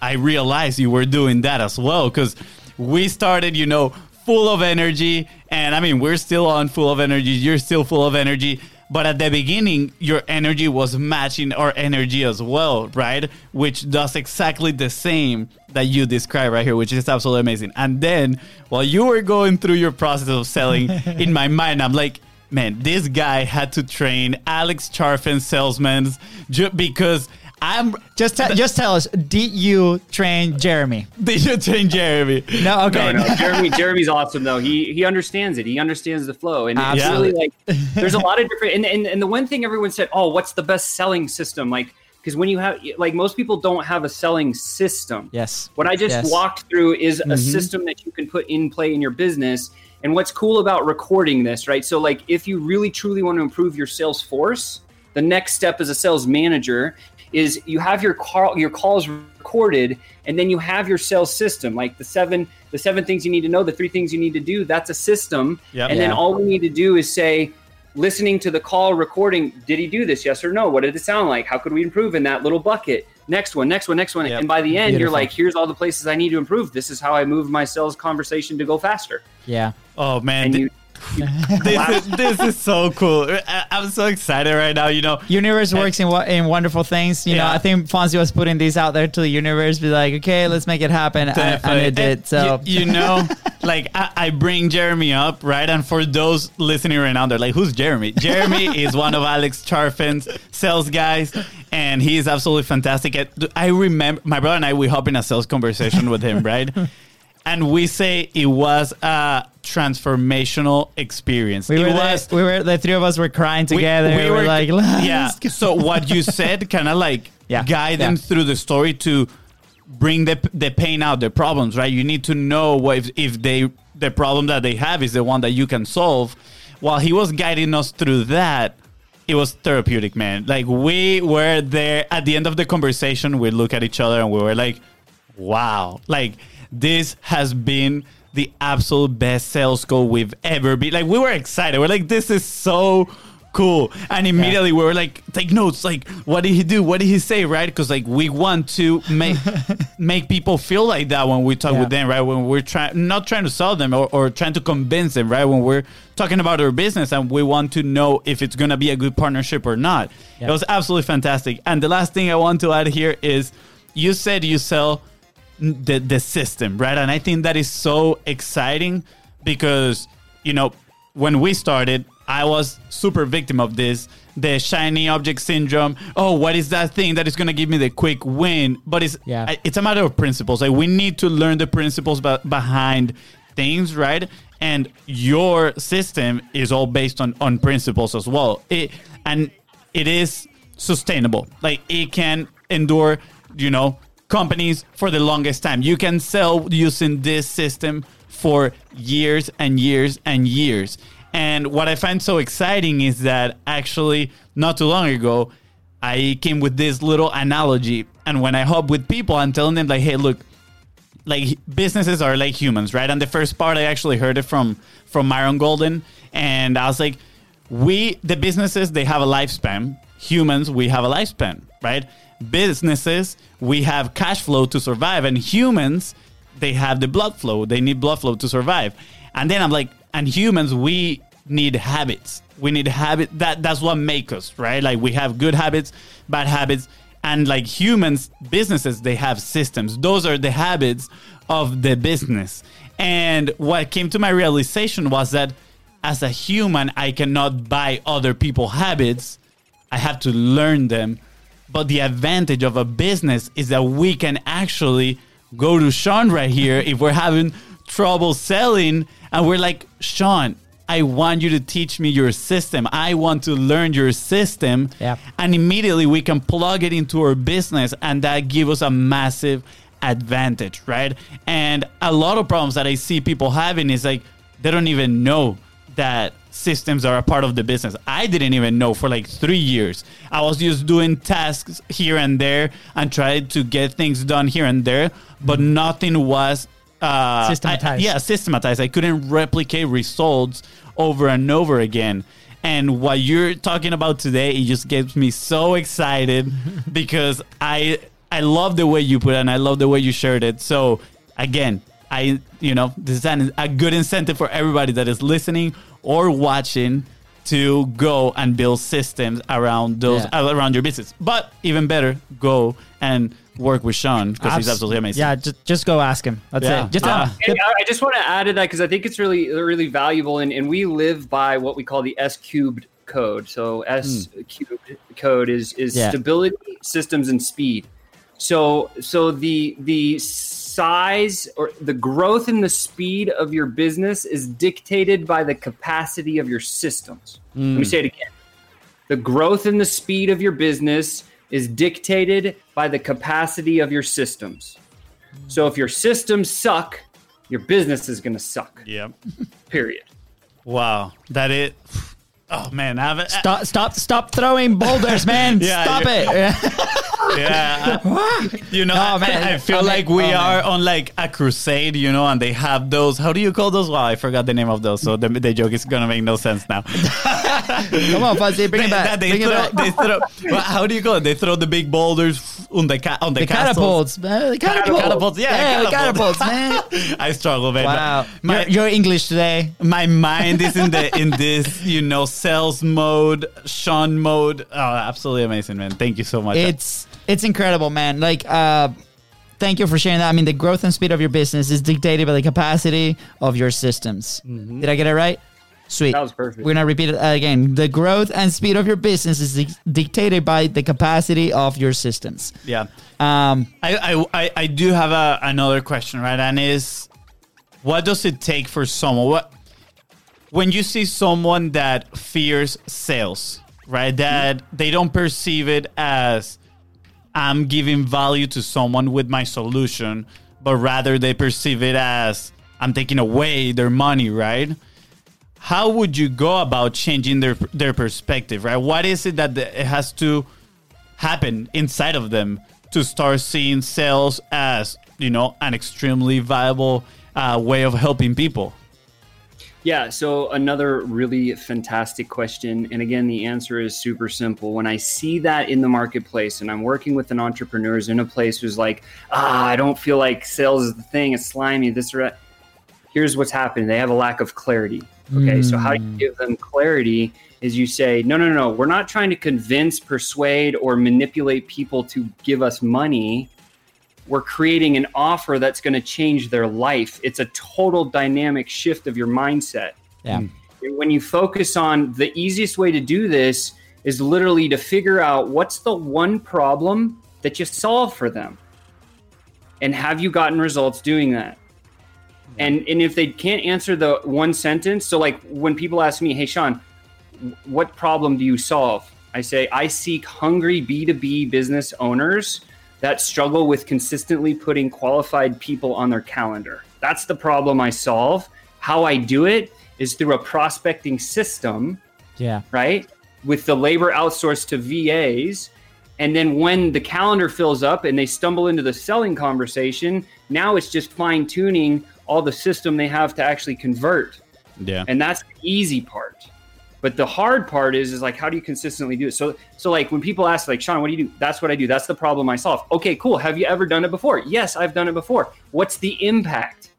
I realized you were doing that as well because we started, you know, full of energy. And I mean, we're still on full of energy. You're still full of energy. But at the beginning, your energy was matching our energy as well, right? Which does exactly the same that you describe right here, which is absolutely amazing. And then while you were going through your process of selling, in my mind, I'm like, man, this guy had to train Alex Charfen salesmen ju- because I'm just, te- just tell us, did you train Jeremy? Did you train Jeremy. No, okay. No, no. Jeremy, Jeremy's awesome though. He he understands it. He understands the flow, and it's Absolutely. really like there's a lot of different. And, and and the one thing everyone said, oh, what's the best selling system? Like because when you have like most people don't have a selling system. Yes. What I just Yes. walked through is a mm-hmm. system that you can put in play in your business. And what's cool about recording this, right? So, like, if you really truly want to improve your sales force, the next step as a sales manager is you have your call your calls recorded, and then you have your sales system, like the seven the seven things you need to know, the three things you need to do. That's a system, Yep. and then all we need to do is say. Listening to the call recording, did he do this? Yes or no? What did it sound like? How could we improve in that little bucket? Next one, next one, next one. Yep. And by the end, you're like, here's all the places I need to improve. This is how I move my sales conversation to go faster. Yeah. Oh man, And you, this is this is so cool. I, I'm so excited right now. You know, Universe works in in wonderful things. You know, I think Fonzie was putting these out there to the universe, be like, okay, let's make it happen, and, and it did. So you, you know, like I, I bring Jeremy up, right? And for those listening right now, they're like, "Who's Jeremy?" Jeremy is one of Alex Charfen's sales guys, and he is absolutely fantastic. At, I remember my brother and I we hop in a sales conversation with him, right? And we say it was a transformational experience. we it were was there, we were the three of us were crying we- together. We, were, like, yeah. go." So what you said kind of like Yeah, guide them through the story to bring the the pain out, the problems, right? You need to know what if, if they the problem that they have is the one that you can solve. While he was guiding us through that, it was therapeutic, man. Like we were there at the end of the conversation, we look at each other and we were like, wow, like this has been the absolute best sales call we've ever been. Like we were excited. We're like, this is so cool. And immediately we were like, take notes. Like, what did he do? What did he say? Right? Because like we want to make make people feel like that when we talk Yeah. with them, right? When we're trying not trying to sell them or, or trying to convince them, right? When we're talking about our business and we want to know if it's gonna be a good partnership or not. Yeah. It was absolutely fantastic. And the last thing I want to add here is you said you sell the the system, right? And I think that is so exciting because you know when we started, I was super victim of this the shiny object syndrome. Oh, what is that thing that is going to give me the quick win? But it's Yeah. It's a matter of principles. Like we need to learn the principles be- behind things, right? And your system is all based on on principles as well. It and it is sustainable. Like it can endure, you know, companies for the longest time. You can sell using this system for years and years and years. And what I find so exciting is that actually not too long ago, I came with this little analogy. And when I hop with people, I'm telling them like, hey, look, like businesses are like humans, right? And the first part I actually heard it from from Myron Golden, and I was like, we the businesses they have a lifespan. Humans we have a lifespan, right? Businesses we have cash flow to survive, and humans they have the blood flow. They need blood flow to survive. And then I'm like, and humans we need habits. We need habit that that's what make us, right? Like we have good habits, bad habits and like humans businesses they have systems those are the habits of the business and what came to my realization was that as a human i cannot buy other people habits i have to learn them but the advantage of a business is that we can actually go to sean right here if we're having trouble selling and we're like sean i want you to teach me your system. I want to learn your system. Yeah. and immediately we can plug it into our business and that give us a massive advantage right? And a lot of problems that i see people having is like they don't even know that systems are a part of the business. I didn't even know for like three years. I was just doing tasks here and there and tried to get things done here and there but nothing was uh, Systematized. I- yeah, systematized. I couldn't replicate results over and over again. And what you're talking about today, it just gets me so excited because I I love the way you put it and I love the way you shared it. So again, I you know this is an, a good incentive for everybody that is listening or watching to go and build systems around those Yeah. around your business. But even better, go and work with Sean because he's absolutely amazing. Yeah, just just go ask him. That's Yeah. it. Just Uh, tell I I just want to add to that because I think it's really, really valuable, and, and we live by what we call the S cubed code. So S cubed code is is Yeah. stability, systems, and speed. So so the the size or the growth and the speed of your business is dictated by the capacity of your systems. Let me say it again. The growth and the speed of your business is dictated by the capacity of your systems. So if your systems suck, your business is going to suck. Yep. Period. Wow, that it. Oh man, I haven't. Stop, stop, stop throwing boulders, man. Yeah, stop it. Yeah, you know, I- man. I, feel Oh, like we Oh, man. are on like a crusade, you know, and they have those. How do you call those? Wow, I forgot the name of those. So the, the joke is gonna make no sense now. Come on, Fuzzy, bring they, it back. they bring it throw, back. they throw. well, how do you call it? They throw the big boulders on the ca- on the, the catapults, man. The catapults. Catapults, yeah, the catapults. catapults, man. I struggle, man. Wow. My, Your, your English today. my mind is in the in this you know sales mode, Sean mode. Oh, absolutely amazing, man! Thank you so much. It's it's incredible, man. Like, uh, thank you for sharing that. I mean, the growth and speed of your business is dictated by the capacity of your systems. Did I get it right? Sweet. That was perfect. We're gonna repeat it again. The growth and speed of your business is dic- dictated by the capacity of your systems. yeah. Um, I, I, I, I do have a, another question, right? And is what does it take for someone? What when you see someone that fears sales, right? That they don't perceive it as I'm giving value to someone with my solution, but rather they perceive it as I'm taking away their money, right? How would you go about changing their their perspective, right? What is it that it has to happen inside of them to start seeing sales as you know an extremely viable uh, way of helping people? Yeah, so another really fantastic question. And again, the answer is super simple. When I see that in the marketplace and I'm working with an entrepreneur who's in a place who's like, ah, I don't feel like sales is the thing, it's slimy, this or that. Here's what's happening. They have a lack of clarity. Okay, mm. so how do you give them clarity is you say, no, no, no, we're not trying to convince, persuade, or manipulate people to give us money we're creating an offer that's going to change their life. It's a total dynamic shift of your mindset. Yeah. Hmm. When you focus on the easiest way to do this is literally to figure out what's the one problem that you solve for them. And have you gotten results doing that? And and if they can't answer the one sentence, so like when people ask me, "Hey Sean, what problem do you solve?" I say, "I seek hungry B2B business owners that struggle with consistently putting qualified people on their calendar. That's the problem I solve. How I do it is through a prospecting system. Yeah. Right? With the labor outsourced to VAs. And then when the calendar fills up and they stumble into the selling conversation, now it's just fine tuning all the system they have to actually convert. Yeah. And that's the easy part. But the hard part is, is like, how do you consistently do it? So, so like when people ask, like, Sean, what do you do? That's what I do. That's the problem I solve. Okay, cool. Have you ever done it before? Yes, I've done it before. What's the impact?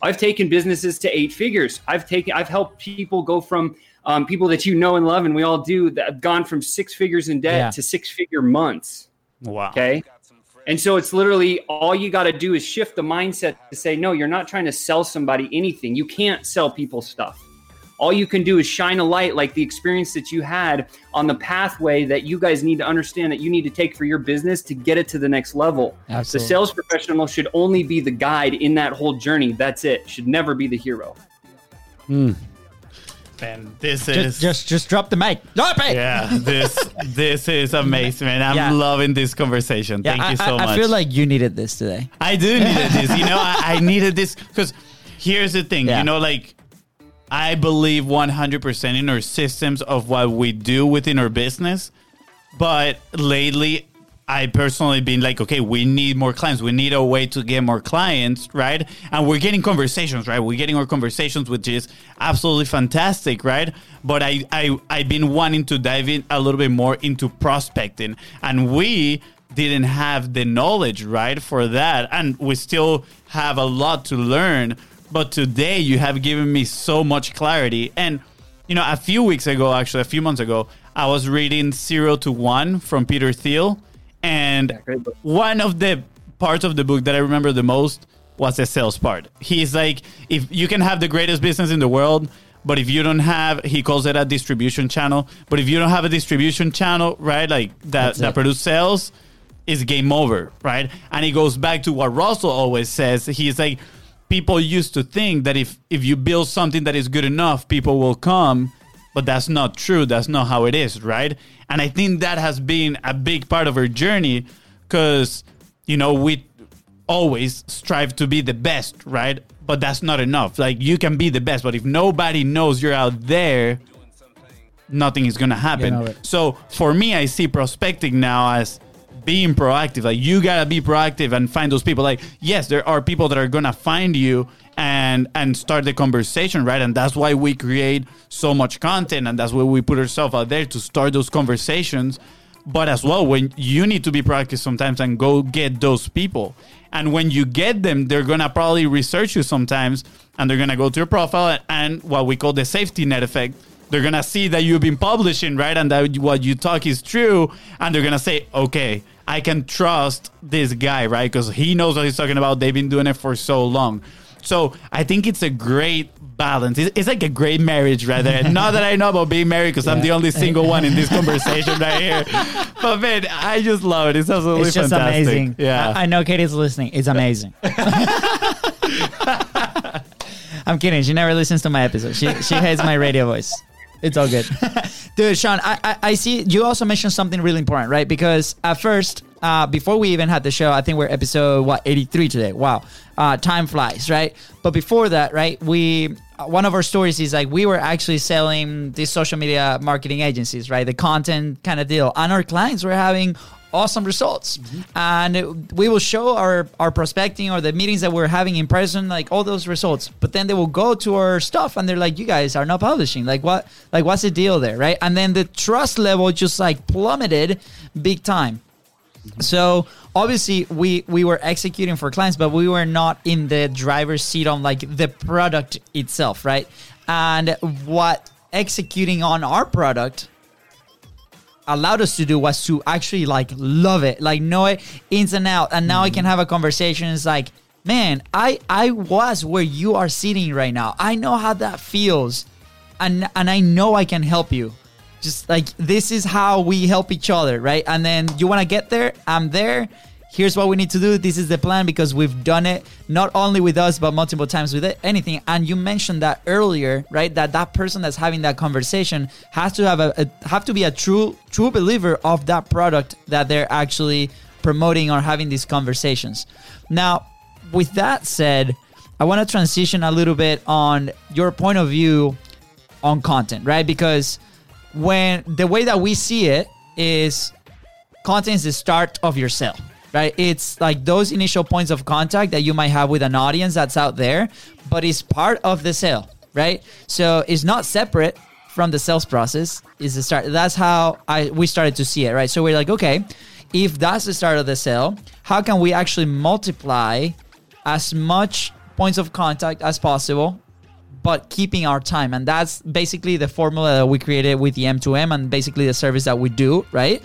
I've taken businesses to eight figures. I've taken, I've helped people go from um, people that you know and love, and we all do that have gone from six figures in debt yeah. to six figure months. Wow. Okay. And so it's literally all you got to do is shift the mindset to say, no, you're not trying to sell somebody anything. You can't sell people stuff all you can do is shine a light like the experience that you had on the pathway that you guys need to understand that you need to take for your business to get it to the next level. Absolutely. The sales professional should only be the guide in that whole journey. That's it. Should never be the hero. Hmm. And this is just, just just drop the mic. Drop it. Yeah, this this is amazing, man. I'm yeah. loving this conversation. Yeah, Thank I, you so I, much. I feel like you needed this today. I do needed this. You know, I, I needed this because here's the thing. Yeah. You know, like I believe 100% in our systems of what we do within our business. But lately, I personally been like, okay, we need more clients. We need a way to get more clients, right? And we're getting conversations, right? We're getting our conversations, which is absolutely fantastic, right? But I, I, I've been wanting to dive in a little bit more into prospecting, and we didn't have the knowledge, right, for that, and we still have a lot to learn but today you have given me so much clarity. And, you know, a few weeks ago, actually, a few months ago, I was reading Zero to One from Peter Thiel. And one of the parts of the book that I remember the most was the sales part. He's like, if you can have the greatest business in the world, but if you don't have, he calls it a distribution channel. But if you don't have a distribution channel, right, like that, that produce sales, is game over, right? And he goes back to what Russell always says. He's like, people used to think that if if you build something that is good enough, people will come, but that's not true. That's not how it is, right? And I think that has been a big part of our journey because you know we always strive to be the best, right? But that's not enough. Like you can be the best, but if nobody knows you're out there, nothing is gonna happen. You know so for me, I see prospecting now as being proactive. Like you gotta be proactive and find those people. Like yes, there are people that are gonna find you and and start the conversation, right? And that's why we create so much content, and that's why we put ourselves out there to start those conversations. But as well, when you need to be proactive sometimes and go get those people. And when you get them, they're gonna probably research you sometimes, and they're gonna go to your profile and what we call the safety net effect they're gonna see that you've been publishing right and that what you talk is true and they're gonna say okay I can trust this guy, right? Because he knows what he's talking about. They've been doing it for so long. So I think it's a great balance. It's, like a great marriage right there. Not that I know about being married because yeah. I'm the only single one in this conversation right here. But man, I just love it. It's absolutely it's just fantastic. amazing. Yeah. I, I know Katie's listening. It's amazing. I'm kidding. She never listens to my episode. She she hates my radio voice. It's all good. Dude, Sean, I, I, I, see you also mentioned something really important, right? Because at first, uh, before we even had the show, I think we're episode, what, 83 today. Wow. Uh, time flies, right? But before that, right, we, uh, one of our stories is like we were actually selling these social media marketing agencies, right? The content kind of deal. And our clients were having awesome results. And we will show our, our prospecting or the meetings that we're having in person, like all those results. But then they will go to our stuff and they're like, you guys are not publishing. Like what like what's the deal there? Right. And then the trust level just like plummeted big time. So obviously we we were executing for clients, but we were not in the driver's seat on like the product itself, right? And what executing on our product allowed us to do was to actually like love it, like know it ins and out. And now I can mm-hmm. have a conversation. It's like, man, I I was where you are sitting right now. I know how that feels, and and I know I can help you. Just like this is how we help each other, right? And then you want to get there, I'm there. Here's what we need to do. This is the plan because we've done it not only with us but multiple times with it, anything. And you mentioned that earlier, right? That that person that's having that conversation has to have a, a have to be a true true believer of that product that they're actually promoting or having these conversations. Now, with that said, I want to transition a little bit on your point of view on content, right? Because when the way that we see it is content is the start of your sale right it's like those initial points of contact that you might have with an audience that's out there but it's part of the sale right so it's not separate from the sales process is the start that's how i we started to see it right so we're like okay if that's the start of the sale how can we actually multiply as much points of contact as possible but keeping our time. And that's basically the formula that we created with the M2M and basically the service that we do, right?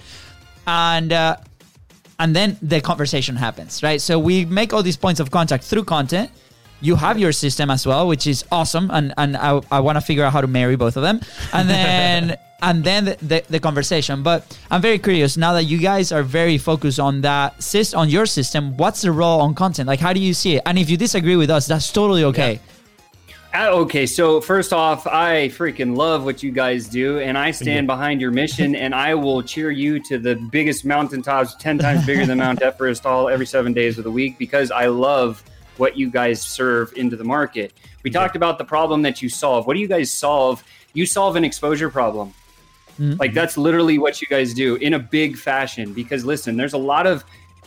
And uh, and then the conversation happens, right? So we make all these points of contact through content. You have your system as well, which is awesome, and and I, I want to figure out how to marry both of them, and then and then the, the, the conversation. But I'm very curious now that you guys are very focused on that sys- on your system. What's the role on content? Like, how do you see it? And if you disagree with us, that's totally okay. Uh, Uh, okay, so first off, I freaking love what you guys do, and I stand behind your mission, and I will cheer you to the biggest mountaintops, 10 times bigger than Mount Everest, all every seven days of the week, because I love what you guys serve into the market. We talked about the problem that you solve. What do you guys solve? You solve an exposure problem. Mm-hmm. Like, that's literally what you guys do in a big fashion, because listen, there's a lot of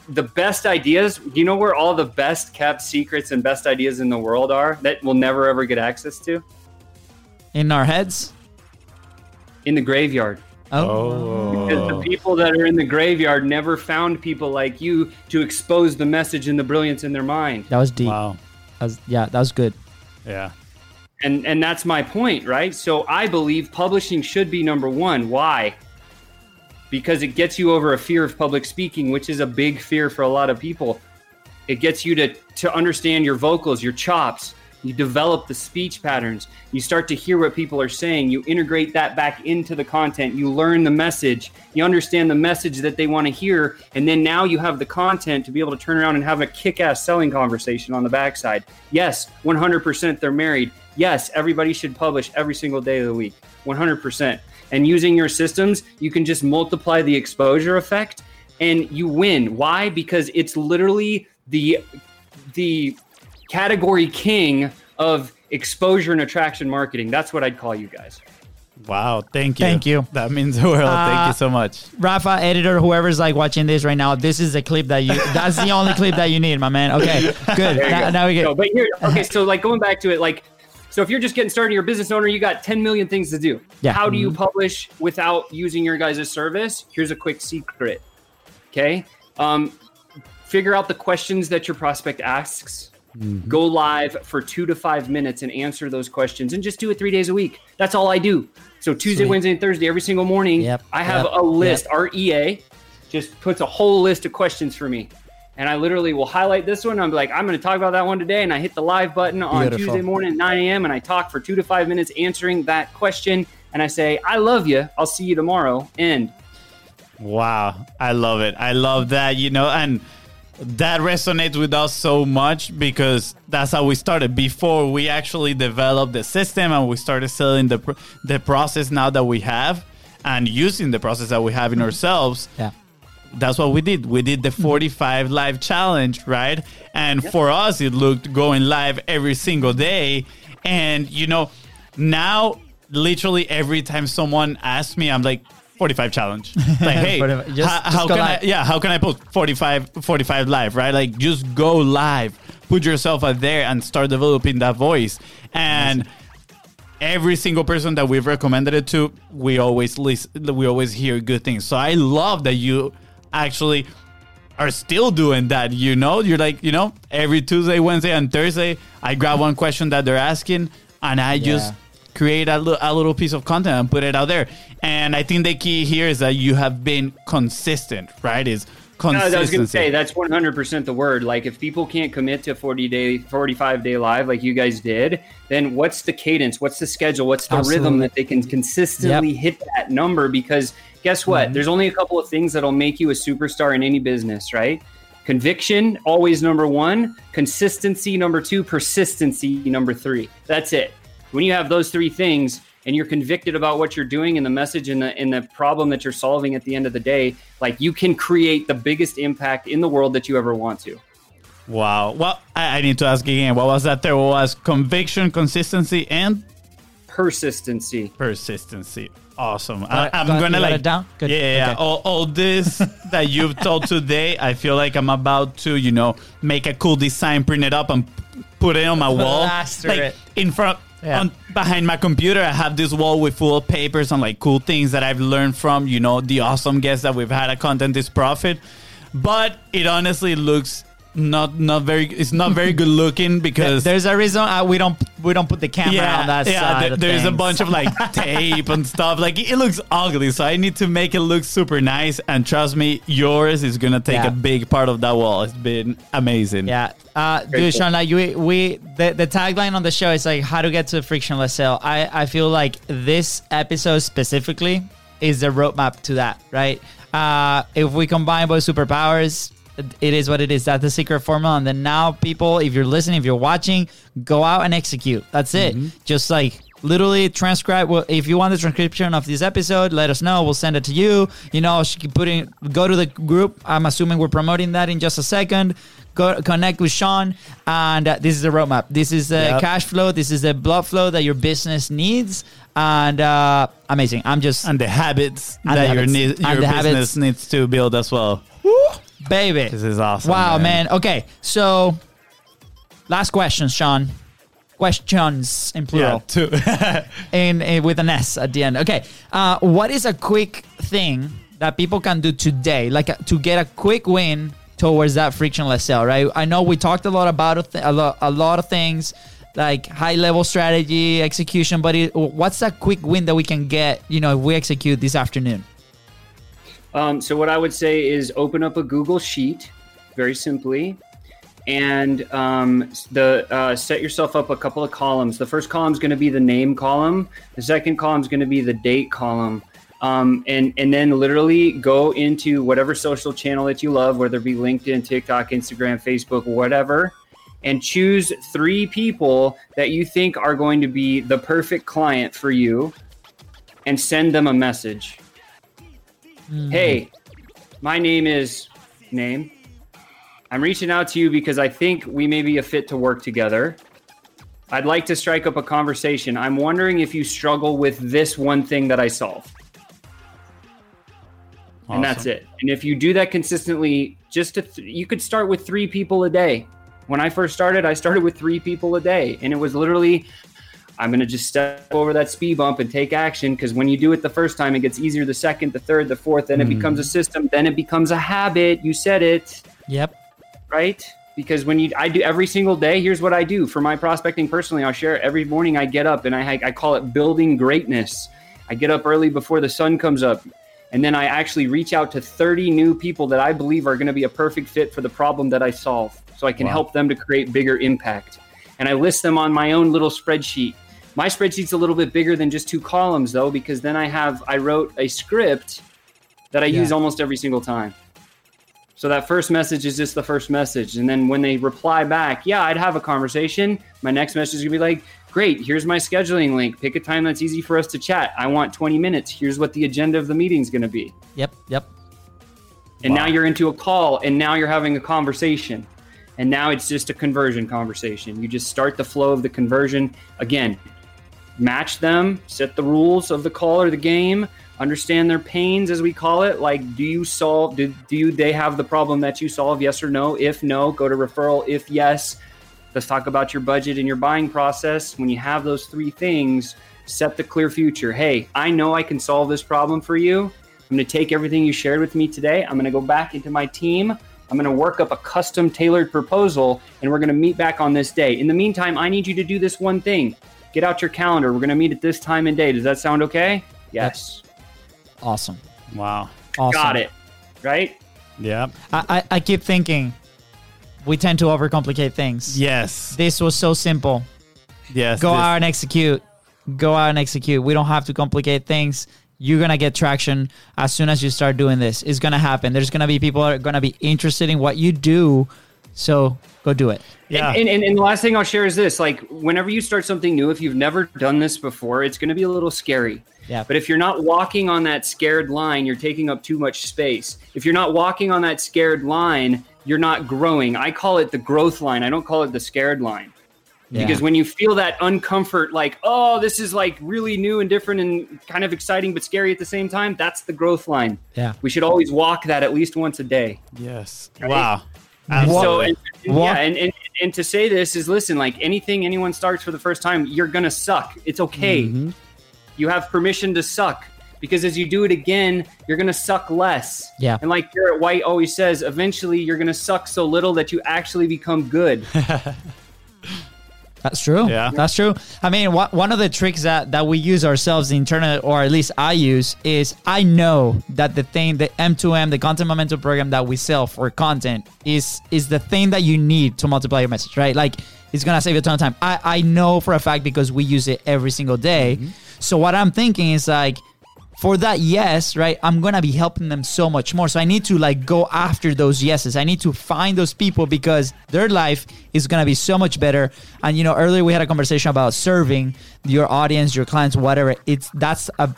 the best ideas. You know where all the best kept secrets and best ideas in the world are that we'll never ever get access to? In our heads. In the graveyard. Oh. Because the people that are in the graveyard never found people like you to expose the message and the brilliance in their mind. That was deep. Wow. That was, yeah, that was good. Yeah. And and that's my point, right? So I believe publishing should be number 1. Why? Because it gets you over a fear of public speaking, which is a big fear for a lot of people. It gets you to to understand your vocals, your chops. You develop the speech patterns. You start to hear what people are saying. You integrate that back into the content. You learn the message. You understand the message that they want to hear. And then now you have the content to be able to turn around and have a kick ass selling conversation on the backside. Yes, 100% they're married. Yes, everybody should publish every single day of the week. 100%. And using your systems, you can just multiply the exposure effect and you win. Why? Because it's literally the the category king of exposure and attraction marketing. That's what I'd call you guys. Wow. Thank you. Thank you. That means the world. Thank Uh, you so much. Rafa, editor, whoever's like watching this right now, this is the clip that you. That's the only clip that you need, my man. Okay, good. Now, go. now we get. So, but here, okay, so like going back to it, like, so if you're just getting started, you're a business owner, you got 10 million things to do. Yeah. Mm-hmm. How do you publish without using your guys' service? Here's a quick secret. Okay. Um, figure out the questions that your prospect asks. Mm-hmm. Go live for two to five minutes and answer those questions and just do it three days a week. That's all I do. So Tuesday, Sweet. Wednesday, and Thursday, every single morning, Yep, I have yep, a list. yep. Our EA just puts a whole list of questions for me. And I literally will highlight this one. I'm like, I'm going to talk about that one today. And I hit the live button on Beautiful. Tuesday morning at 9 a.m. And I talk for two to five minutes answering that question. And I say, I love you. I'll see you tomorrow. End. Wow, I love it. I love that, you know, and that resonates with us so much because that's how we started before we actually developed the system and we started selling the the process now that we have and using the process that we have in ourselves. Yeah. That's what we did. We did the mm-hmm. 45 live challenge, right? And for us, it looked going live every single day. And, you know, now literally every time someone asks me, I'm like, 45 challenge. Like, hey, just- how, just how can I, yeah, how can I post 45, 45 live, right? Like, just go live, put yourself out there and start developing that voice. And every single person that we've recommended it to, we always listen, we always hear good things. So I love that you actually are still doing that. You know, you're like, you know, every Tuesday, Wednesday, and Thursday, I grab one question that they're asking, and I just create a, a little piece of content and put it out there. And I think the key here is that you have been consistent, right? Is No. I was going to say that's 100% the word. Like if people can't commit to 40 day, 45 day live like you guys did, then what's the cadence? What's the schedule? What's the Absolutely. rhythm that they can consistently hit that number? Because guess what? Mm-hmm. There's only a couple of things that'll make you a superstar in any business, right? Conviction, always number one. Consistency, number two. Persistency, number three. That's it. When you have those three things and you're convicted about what you're doing and the message and the, and the problem that you're solving at the end of the day, like you can create the biggest impact in the world that you ever want to. Wow. Well, I, I need to ask again. What was that? There was conviction, consistency, and Persistency. persistency. Awesome. Got I, I'm got- gonna you like it down? Good. Yeah, yeah. yeah. Okay. All, all this that you've told today, I feel like I'm about to, you know, make a cool design, print it up, and put it on my wall, Plaster like it. in front. Yeah. On, behind my computer, I have this wall with full of papers and like cool things that I've learned from, you know, the awesome guests that we've had at Content is Profit. But it honestly looks not not very. It's not very good looking because There's a reason uh, we don't we don't put the camera on that yeah, side. there- of there's a bunch of like tape and stuff. Like it looks ugly, so I need to make it look super nice. And trust me, yours is gonna take Yeah. a big part of that wall. It's been amazing. Yeah, uh, Very dude, cool. Sean, like we, we the, the tagline on the show is like how to get to a frictionless sale. I, I feel like this episode specifically is the roadmap to that, right? Uh, if we combine both superpowers, it- is what it is. That's the secret formula. And then now, people, if you're listening, if you're watching, go out and execute. That's it. Just like literally transcribe. Well, if you want the transcription of this episode, let us know. We'll send it to you. You know, sh- put in, go to the group. I'm assuming we're promoting that in just a second. Go connect with Sean, and uh, this is the roadmap. This is the Yep. cash flow. This is the blood flow that your business needs, and uh, amazing. I'm just And the habits And that your habits. need, And your business habits. needs to build as well. Baby. This is awesome. Wow, man. Okay, so last question, Sean. Questions in plural. Yeah, too. in, in with an S at the end. Okay, uh, what is a quick thing that people can do today, like uh, to get a quick win towards that frictionless sale? Right. I know we talked a lot about a, th- a, lot, a lot of things like high level strategy, execution, but it, what's that quick win that we can get? You know, if we execute this afternoon. Um, so what I would say is open up a Google Sheet, very simply, and um, the uh, set yourself up a couple of columns. The first column is going to be the name column. The second column is going to be the date column. Um, and and then literally go into whatever social channel that you love, whether it be LinkedIn, TikTok, Instagram, Facebook, whatever, and choose three people that you think are going to be the perfect client for you, and send them a message Mm. hey, my name is name. I'm reaching out to you because I think we may be a fit to work together. I'd like to strike up a conversation. I'm wondering if you struggle with this one thing that I solve. And that's it. And if you do that consistently, just to th- you could start with three people a day. When I first started, I started with three people a day, and it was literally I'm going to just step over that speed bump and take action because when you do it the first time, it gets easier the second, the third, the fourth, then it hmm. becomes a system, then it becomes a habit. You said it, Yep. right? Because when you, I do every single day, here's what I do for my prospecting personally. I'll share every morning I get up and I, I call it building greatness. I get up early before the sun comes up. And then I actually reach out to 30 new people that I believe are going to be a perfect fit for the problem that I solve. So I can Wow. help them to create bigger impact. And I list them on my own little spreadsheet. My spreadsheet's a little bit bigger than just two columns though, because then I have, I wrote a script that I Yeah. use almost every single time. So that first message is just the first message. And then when they reply back, yeah, I'd have a conversation. My next message is gonna be like, great, here's my scheduling link. Pick a time that's easy for us to chat. I want 20 minutes. Here's what the agenda of the meeting is gonna be. Yep. Yep. And Wow. now you're into a call and now you're having a conversation. And now it's just a conversion conversation. You just start the flow of the conversion. Again, match them, set the rules of the call or the game, understand their pains as we call it. Like do you solve do, do you they have the problem that you solve yes or no? If no go to referral. If yes let's talk about your budget and your buying process. When you have those three things set the clear future. Hey i know i can solve this problem for you. I'm going to take everything you shared with me today. I'm going to go back into my team. I'm going to work up a custom tailored proposal and we're going to meet back on this day. In the meantime i need you to do this one thing get out your calendar we're going to meet at this time and day does that sound okay yes Awesome. Wow. Awesome. Got it. Right? Yeah. I, I, I keep thinking we tend to overcomplicate things. Yes. This was so simple. Yes. Go this- out and execute. Go out and execute. We don't have to complicate things. You're gonna get traction as soon as you start doing this. It's gonna happen. There's gonna be people that are gonna be interested in what you do. So go do it. Yeah. And, and, and the last thing I'll share is this like, whenever you start something new, if you've never done this before, it's going to be a little scary. Yeah. But if you're not walking on that scared line, you're taking up too much space. If you're not walking on that scared line, you're not growing. I call it the growth line. I don't call it the scared line. Yeah. Because when you feel that uncomfort, like, oh, this is like really new and different and kind of exciting but scary at the same time, that's the growth line. Yeah. We should always walk that at least once a day. yes. Right? Wow. So, and, yeah, and, and, and to say this is listen, like anything anyone starts for the first time, you're going to suck. It's okay. Mm-hmm. You have permission to suck because as you do it again, you're going to suck less. Yeah. And like Garrett White always says, eventually you're going to suck so little that you actually become good. That's true. Yeah. That's true. I mean, wha- one of the tricks that, that we use ourselves internally, or at least I use, is I know that the thing, the M2M, the content momentum program that we sell for content is is the thing that you need to multiply your message, right? Like it's gonna save you a ton of time. I, I know for a fact because we use it every single day. Mm-hmm. So what I'm thinking is like for that yes, right, I'm gonna be helping them so much more. So I need to like go after those yeses. I need to find those people because their life is gonna be so much better. And you know, earlier we had a conversation about serving your audience, your clients, whatever. It's that's a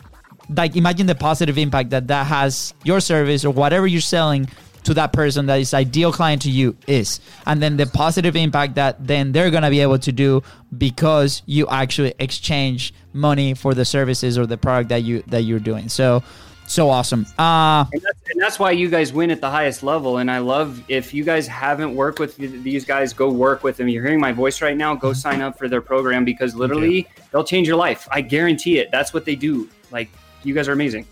like imagine the positive impact that that has your service or whatever you're selling to that person that is ideal client to you is and then the positive impact that then they're going to be able to do because you actually exchange money for the services or the product that you that you're doing so so awesome uh And that's, and that's why you guys win at the highest level. And I love if you guys haven't worked with these guys, go work with them. You're hearing my voice right now. Go sign up for their program because literally they'll change your life. I guarantee it. That's what they do. Like you guys are amazing.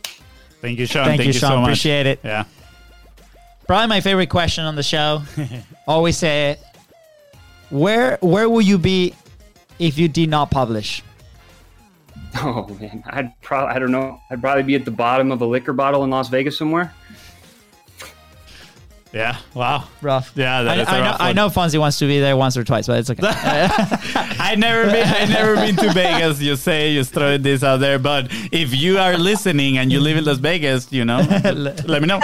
Thank you, Sean. thank, you sean so much. appreciate it Yeah. Probably my favorite question on the show always say it. where where will you be if you did not publish Oh man, I'd probably I don't know. I'd probably be at the bottom of a liquor bottle in Las Vegas somewhere. Yeah. Wow. rough Yeah, that I, I know rough I know Fonzie wants to be there once or twice but it's okay I never been I never been to Vegas. You say just throwing this out there, but if you are listening and you live in Las Vegas, you know, let me know.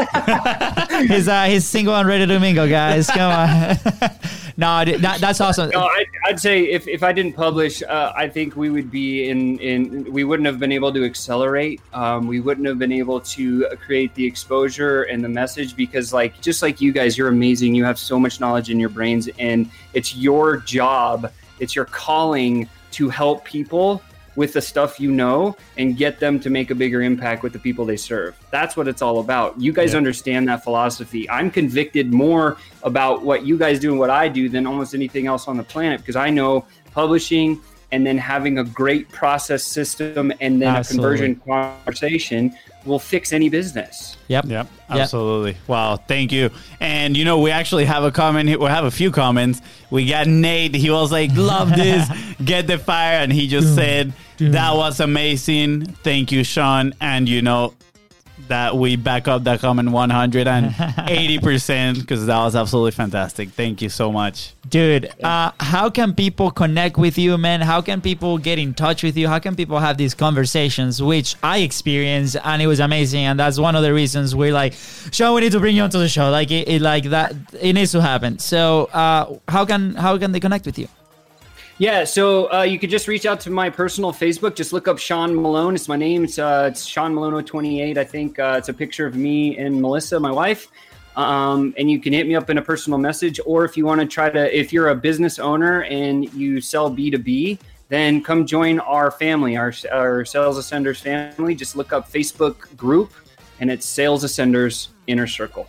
he's uh, he's single and ready to mingle, guys. Come on. no, that, that's awesome. No, I'd, I'd say if, if I didn't publish, uh, I think we would be in, in we wouldn't have been able to accelerate. Um, we wouldn't have been able to create the exposure and the message because, like, just like you guys, you're amazing. You have so much knowledge in your brains, and it's your job, it's your calling to help people with the stuff you know and get them to make a bigger impact with the people they serve. That's what it's all about. You guys Yeah. understand that philosophy. I'm convicted more about what you guys do and what I do than almost anything else on the planet because I know publishing and then having a great process system and then Absolutely. a conversion conversation will fix any business. Yep. Yep, Yep. absolutely. Wow, thank you. And you know, we actually have a comment. We have a few comments. We got Nate. He was like, "Love this, get the fire," and he just said, "That was amazing. Thank you, Sean." And you know that we back up that comment one hundred and eighty percent because that was absolutely fantastic. Thank you so much. Dude, uh, how can people connect with you, man? How can people get in touch with you? How can people have these conversations, which I experienced and it was amazing. And that's one of the reasons we're like, Sean, we need to bring you onto the show. Like it, it like that, it needs to happen. So, uh, how can how can they connect with you? Yeah, so uh, you could just reach out to my personal Facebook. Just look up Sean Malone. It's my name. It's uh, it's Sean Malone 28. I think uh, it's a picture of me and Melissa, my wife. Um, and you can hit me up in a personal message, or if you want to try to, if you're a business owner and you sell B2B, then come join our family, our, our Sales Ascenders family. Just look up Facebook group, and it's Sales Ascenders Inner Circle.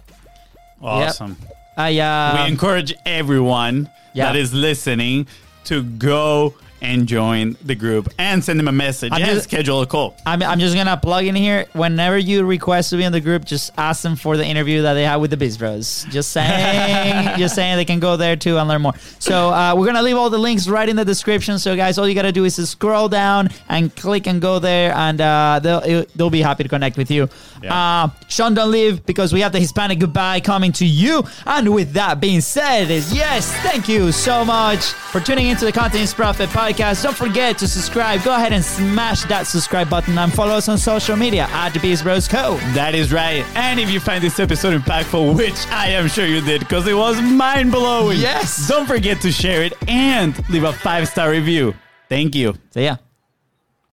Awesome. I uh, we encourage everyone Yeah. that is listening to go and join the group and send them a message I'm and just- schedule a call. I'm, I'm just gonna plug in here. Whenever you request to be in the group, just ask them for the interview that they had with the Biz Bros. Just saying, just saying they can go there too and learn more. So uh, we're gonna leave all the links right in the description. So guys, all you gotta do is scroll down and click and go there, and uh, they'll they'll be happy to connect with you. Yeah. Uh, Sean, don't leave because we have the Hispanic goodbye coming to you. And with that being said, is yes, thank you so much for tuning into the Content is Profit podcast. Don't forget to subscribe. Go ahead and smash that subscribe button and follow us on social media at Biz Bros Co. That is right. And if you find this episode impactful, which I am sure you did because it was mind blowing. Yes. Don't forget to share it and leave a five star review. Thank you. See yeah.